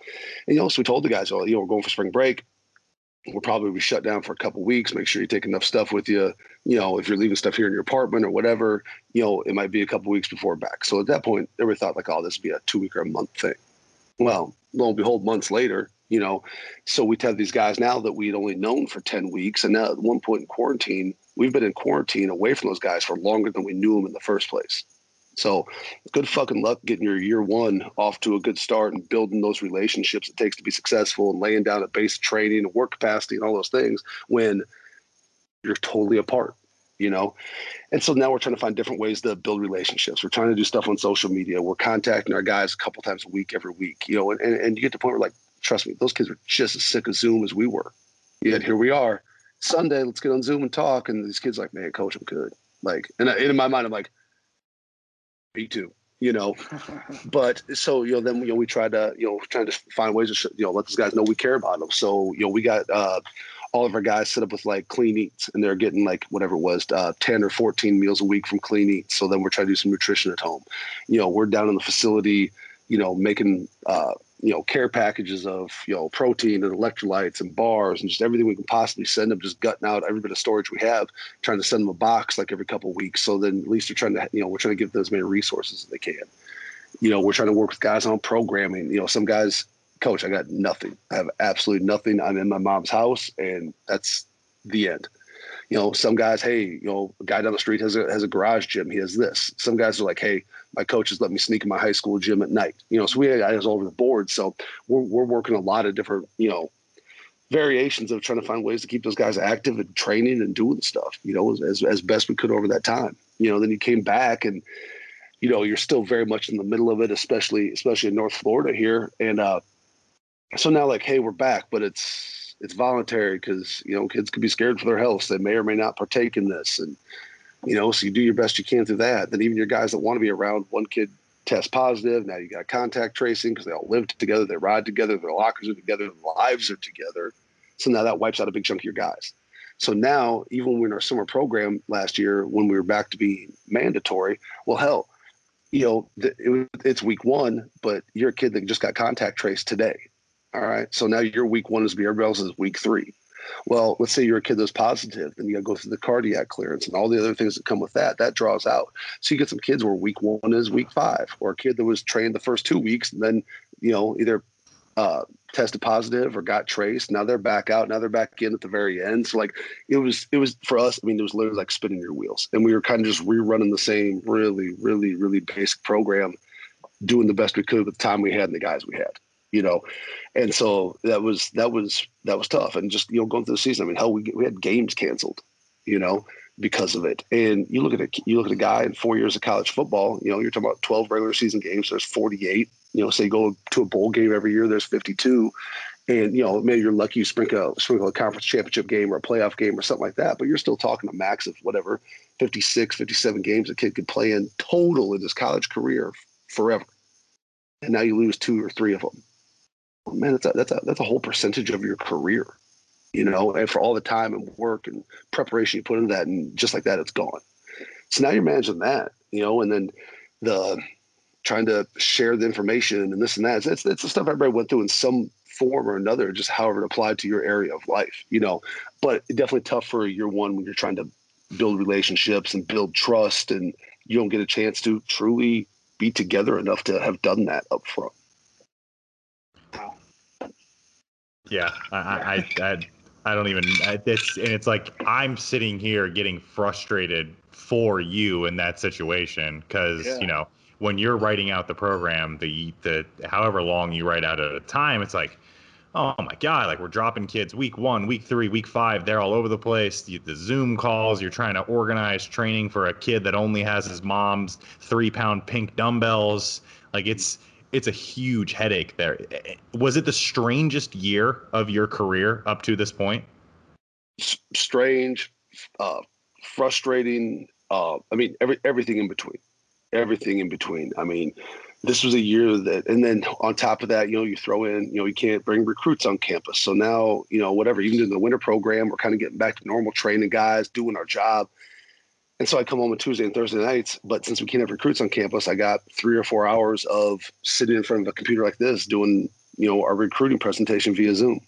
And you know, so we told the guys, oh, you know, we're going for spring break we'll probably be shut down for a couple weeks. Make sure you take enough stuff with you. You know, if you're leaving stuff here in your apartment or whatever, you know, it might be a couple weeks before back. So at that point, everybody thought like, oh, this would be a two week or a month thing. Well, lo and behold, months later, you know, so we have these guys now that we'd only known for 10 weeks. And now at one point in quarantine, we've been in quarantine away from those guys for longer than we knew them in the first place. So good fucking luck getting your year one off to a good start and building those relationships it takes to be successful and laying down a base of training and work capacity and all those things when you're totally apart, you know? And so now we're trying to find different ways to build relationships. We're trying to do stuff on social media. We're contacting our guys a couple times a week, every week, you know, and, and, and you get to the point where like, trust me, those kids are just as sick of Zoom as we were. Yet here we are. Sunday, let's get on Zoom and talk. And these kids like, man, coach, I'm good. Like, and in my mind, I'm like, me too you know? But so you know then you know we tried to you know trying to find ways to sh- you know let these guys know we care about them so you know we got uh all of our guys set up with like Clean Eatz and they're getting like whatever it was uh, 10 or 14 meals a week from Clean Eatz. So then we're trying to do some nutrition at home. You know we're down in the facility you know making uh you know, care packages of, you know, protein and electrolytes and bars and just everything we can possibly send them, just gutting out every bit of storage we have, trying to send them a box like every couple of weeks. So then at least they're trying to, you know, we're trying to give them as many resources as they can. You know, we're trying to work with guys on programming. You know, some guys, coach, I got nothing. I have absolutely nothing. I'm in my mom's house, and that's the end. You know, some guys, hey, you know, a guy down the street has a has a garage gym. He has this. Some guys are like, hey, my coaches let me sneak in my high school gym at night. You know, so we had guys all over the board. So we're we're working a lot of different, you know, variations of trying to find ways to keep those guys active and training and doing stuff. You know, as as best we could over that time. You know, then you came back and you know you're still very much in the middle of it, especially especially in North Florida here. And uh, so now like, hey, we're back, but it's it's voluntary because you know kids could be scared for their health. So They may or may not partake in this, and you know, so you do your best you can through that. Then even your guys that want to be around, one kid test positive. Now you got contact tracing because they all live together, they ride together, their lockers are together, their lives are together. So now that wipes out a big chunk of your guys. So now, even when our summer program last year, when we were back to being mandatory, well, hell, you know, it, it's week one, but you're a kid that just got contact traced today. All right. So now your week one is be everybody else's week three. Well, let's say you're a kid that's positive, then you got to go through the cardiac clearance and all the other things that come with that. That draws out. So you get some kids where week one is week five, or a kid that was trained the first two weeks and then, you know, either uh, tested positive or got traced. Now they're back out. Now they're back in at the very end. So like it was, it was for us. I mean, it was literally like spinning your wheels, and we were kind of just rerunning the same really, really, really basic program, doing the best we could with the time we had and the guys we had you know, and so that was that was that was tough. And just you know, going through the season, I mean, hell, we we had games canceled, you know, because of it. And you look at a you look at a guy in four years of college football, you know, you're talking about 12 regular season games. There's 48. You know, say you go to a bowl game every year. There's 52. And you know, maybe you're lucky you sprinkle sprinkle a conference championship game or a playoff game or something like that. But you're still talking a max of whatever 56, 57 games a kid could play in total in his college career forever. And now you lose two or three of them Oh, man, that's a, that's a, that's a whole percentage of your career, you know, and for all the time and work and preparation you put into that. And just like that, it's gone. So now you're managing that, you know, and then the trying to share the information and this and that. It's, it's the stuff everybody went through in some form or another, just however it applied to your area of life, you know, but definitely tough for year one when you're trying to build relationships and build trust and you don't get a chance to truly be together enough to have done that up front. Yeah, I, I, I, I don't even. It's and it's like I'm sitting here getting frustrated for you in that situation because yeah. you know when you're writing out the program, the the however long you write out at a time, it's like, oh my god, like we're dropping kids week one, week three, week five, they're all over the place. The, the Zoom calls, you're trying to organize training for a kid that only has his mom's three pound pink dumbbells. Like it's it's a huge headache there. Was it the strangest year of your career up to this point? Strange, uh, frustrating. Uh, I mean, every everything in between, everything in between. I mean, this was a year that, and then on top of that, you know, you throw in, you know, you can't bring recruits on campus. So now, you know, whatever, even in the winter program, we're kind of getting back to normal training guys, doing our job. And so I come home on Tuesday and Thursday nights. But since we can't have recruits on campus, I got three or four hours of sitting in front of a computer like this doing, you know, our recruiting presentation via Zoom.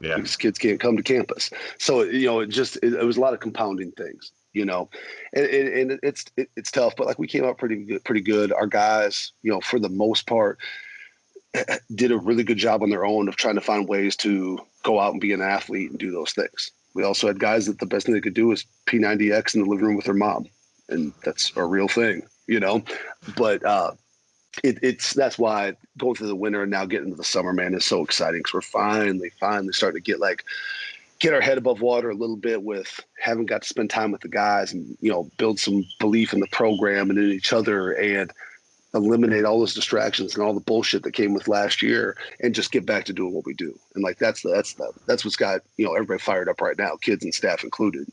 Yeah. Because kids can't come to campus. So, you know, it just, it, it was a lot of compounding things, you know, and, and, and it's, it, it's tough, but like we came out pretty good, pretty good. Our guys, you know, for the most part, did a really good job on their own of trying to find ways to go out and be an athlete and do those things. We also had guys that the best thing they could do was P90X in the living room with their mom, and that's a real thing, you know. But uh, it, it's that's why going through the winter and now getting into the summer, man, is so exciting because we're finally, finally starting to get like get our head above water a little bit with having got to spend time with the guys and you know build some belief in the program and in each other and eliminate all those distractions and all the bullshit that came with last year and just get back to doing what we do. And like that's the, that's the, that's what's got you know everybody fired up right now, kids and staff included.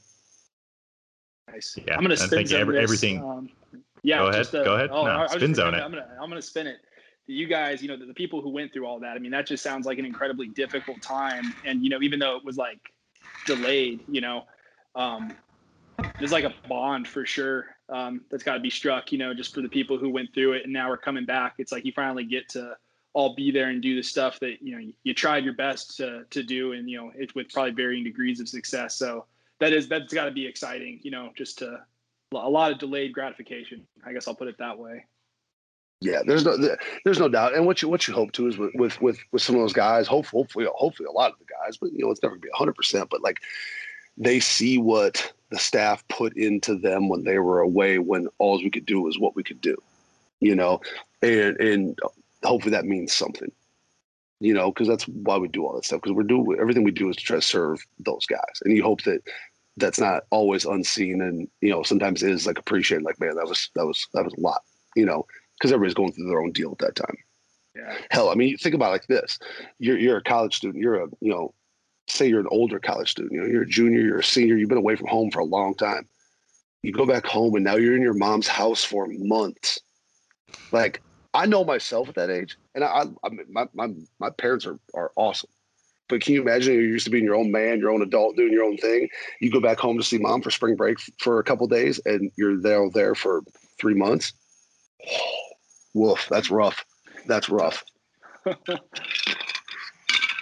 Nice. Yeah, I'm gonna spin zone every, everything. Um, yeah, go ahead. A, go ahead. Oh, no, spin zone it. I'm gonna I'm gonna spin it. You guys, you know, the, the people who went through all that. I mean, that just sounds like an incredibly difficult time. And you know, even though it was like delayed, you know, um, there's like a bond for sure um, that's got to be struck, you know, just for the people who went through it and now are coming back. It's like you finally get to all be there and do the stuff that you know you tried your best to to do, and you know it with probably varying degrees of success. So that is that's got to be exciting, you know, just to a lot of delayed gratification. I guess I'll put it that way. Yeah, there's no there's no doubt. And what you what you hope to is with with with, with some of those guys, hopefully, hopefully hopefully a lot of the guys, but you know it's never gonna be hundred percent. But like they see what the staff put into them when they were away, when all we could do was what we could do, you know, and and hopefully that means something, you know, because that's why we do all that stuff. Because we're doing everything we do is to try to serve those guys, and you hope that that's not always unseen and you know sometimes is like appreciated like man that was that was that was a lot you know because everybody's going through their own deal at that time. Yeah. Hell, I mean, think about it like this: you're you're a college student. You're a you know, say you're an older college student. You know, you're a junior, you're a senior. You've been away from home for a long time. You go back home, and now you're in your mom's house for months. Like I know myself at that age, and I, I my my my parents are are awesome. But can you imagine you're used to being your own man, your own adult, doing your own thing? You go back home to see mom for spring break for a couple days, and you're there there for three months woof, that's rough. That's rough.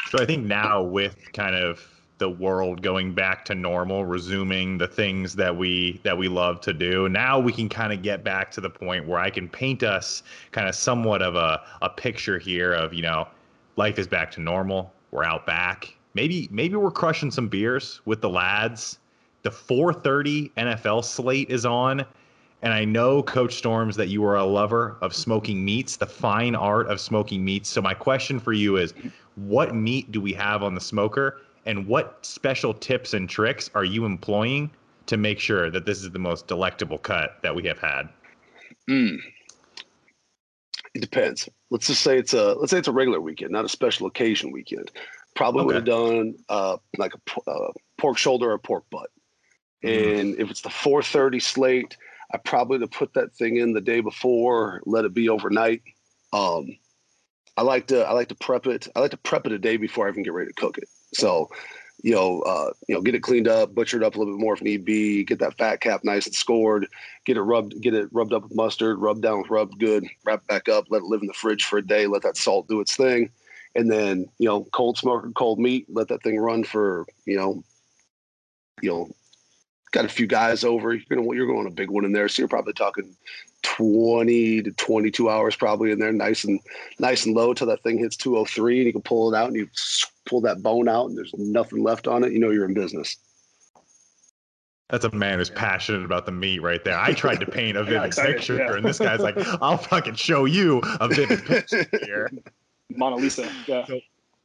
so I think now with kind of the world going back to normal, resuming the things that we that we love to do. Now we can kind of get back to the point where I can paint us kind of somewhat of a, a picture here of, you know, life is back to normal. We're out back. Maybe maybe we're crushing some beers with the lads. The 4:30 NFL slate is on. And I know, Coach Storms, that you are a lover of smoking meats, the fine art of smoking meats. So, my question for you is what meat do we have on the smoker? And what special tips and tricks are you employing to make sure that this is the most delectable cut that we have had? Mm. It depends. Let's just say it's a let's say it's a regular weekend, not a special occasion weekend. Probably okay. would have done uh, like a uh, pork shoulder or pork butt. Mm. And if it's the 4:30 slate, I probably to put that thing in the day before, let it be overnight. Um, I like to I like to prep it. I like to prep it a day before I even get ready to cook it. So, you know, uh, you know, get it cleaned up, butchered up a little bit more if need be. Get that fat cap nice and scored. Get it rubbed, get it rubbed up with mustard, rubbed down with rubbed good. Wrap it back up. Let it live in the fridge for a day. Let that salt do its thing, and then you know, cold smoker, cold meat. Let that thing run for you know, you know, got a few guys over. You're gonna you're going a big one in there, so you're probably talking 20 to 22 hours probably in there, nice and nice and low till that thing hits 203, and you can pull it out and you pull that bone out, and there's nothing left on it. You know you're in business. That's a man who's passionate about the meat right there. I tried to paint a vivid picture, yeah. and this guy's like, "I'll fucking show you a vivid picture here." Mona Lisa. Yeah. So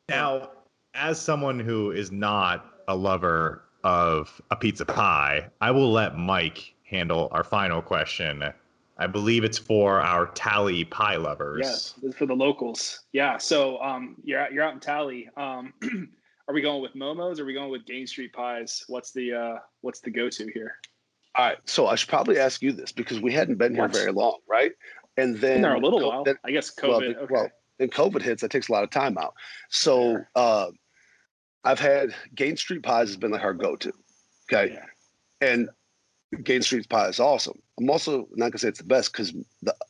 now, as someone who is not a lover of a pizza pie, I will let Mike handle our final question. I believe it's for our Tally pie lovers. Yes, this for the locals. Yeah. So um, you're you're out in Tally. Um, are we going with Momos? Or are we going with Gaines Street pies? What's the uh, what's the go to here? All right. So I should probably ask you this because we hadn't been here what? very long, right? And then there a little co- while. Then, I guess COVID. Well, okay. well, then COVID hits. That takes a lot of time out. So. Sure. Uh, I've had Gaines Street Pies has been like our go-to. Okay. Yeah. And Gaines Street Pie is awesome. I'm also not gonna say it's the best because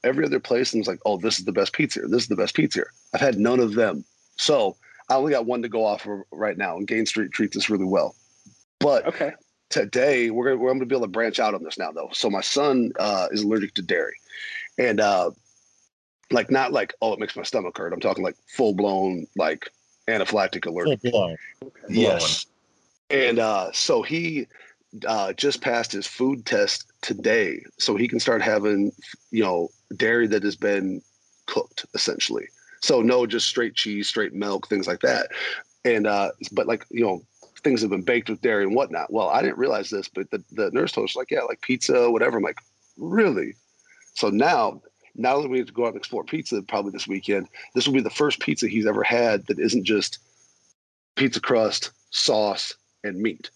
every other place was like, oh, this is the best pizza here. This is the best pizza here. I've had none of them. So I only got one to go off of right now, and Gaines Street treats us really well. But okay. today we're gonna we're gonna be able to branch out on this now though. So my son uh, is allergic to dairy, and uh, like not like oh it makes my stomach hurt. I'm talking like full blown like anaphylactic allergic. Full blown. Yes. And uh, so he uh, just passed his food test today, so he can start having, you know, dairy that has been cooked essentially. So no, just straight cheese, straight milk, things like that. And uh, but like you know, things have been baked with dairy and whatnot. Well, I didn't realize this, but the, the nurse told us like, yeah, like pizza, whatever. I'm like, really? So now now that we have to go out and explore pizza probably this weekend, this will be the first pizza he's ever had that isn't just pizza crust, sauce, and meat.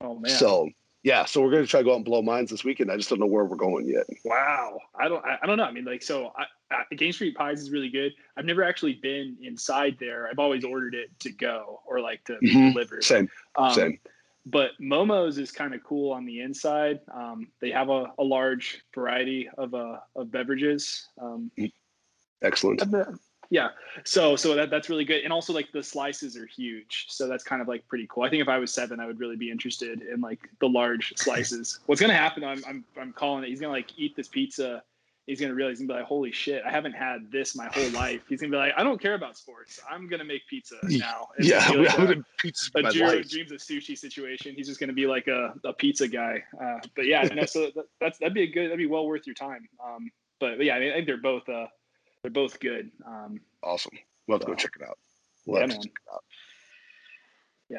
Oh man! So yeah, so we're gonna try to go out and blow minds this weekend. I just don't know where we're going yet. Wow, I don't, I, I don't know. I mean, like, so I, I, Gaines Street Pies is really good. I've never actually been inside there. I've always ordered it to go or like to mm-hmm. deliver. Same, um, same but Momo's is kind of cool on the inside. Um, they have a, a, large variety of uh, of beverages. Um, Excellent. Yeah, so so that that's really good, and also like the slices are huge, so that's kind of like pretty cool. I think if I was seven, I would really be interested in like the large slices. What's gonna happen? I'm I'm I'm calling it. He's gonna like eat this pizza, He's gonna realize he's gonna be like, "Holy shit! I haven't had this my whole life." He's gonna be like, "I don't care about sports. I'm gonna make pizza now." It's yeah, gonna be like I a- would pizza a my Jiro life. dreams of sushi situation. He's just going to be like a, a pizza guy. Uh, but yeah, no, so that, that's that'd be a good that'd be well worth your time. Um, but, but yeah, I, mean, I think they're both uh, they're both good. Um, Awesome. We'll have to go check it out. We'll yeah, to man. check it out.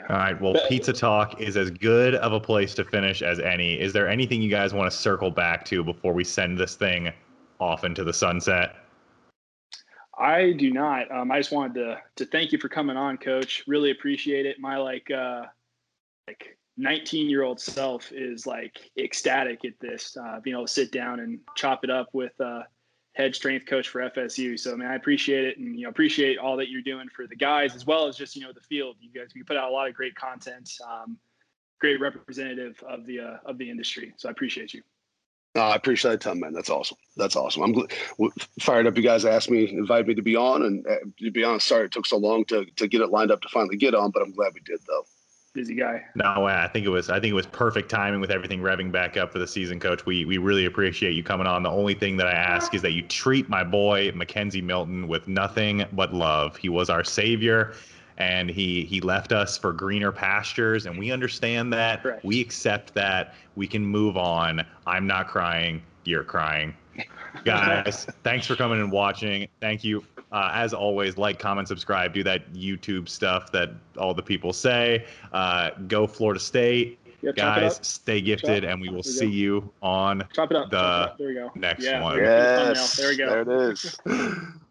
All right. Well, But- Pizza Talk is as good of a place to finish as any. Is there anything you guys want to circle back to before we send this thing off into the sunset? I do not. Um, I just wanted to to thank you for coming on, Coach. Really appreciate it. My like uh, like 19 year old self is like ecstatic at this, uh, being able to sit down and chop it up with uh, head strength coach for FSU. So, man, I appreciate it, and you know, appreciate all that you're doing for the guys as well as just you know the field. You guys, you put out a lot of great content, um, great representative of the uh, of the industry. So, I appreciate you. No, I appreciate that time, man. That's awesome. That's awesome. I'm gl- fired up. You guys asked me, invited me to be on, and uh, to be honest, sorry it took so long to, to get it lined up to finally get on, but I'm glad we did though. Busy guy. No, I think it was. I think it was perfect timing with everything revving back up for the season, Coach. We we really appreciate you coming on. The only thing that I ask is that you treat my boy McKenzie Milton with nothing but love. He was our savior, and he he left us for greener pastures, and we understand that. Correct. We accept that. We can move on. I'm not crying. You're crying. Guys, thanks for coming and watching. Thank you. Uh, as always, like, comment, subscribe. Do that YouTube stuff that all the people say. Uh, go Florida State. Yeah, Guys, stay gifted, and we will we see go. you on Chop it up. the chop it up. There we go. next Yeah. one. Thumbnail. There we go. There it is.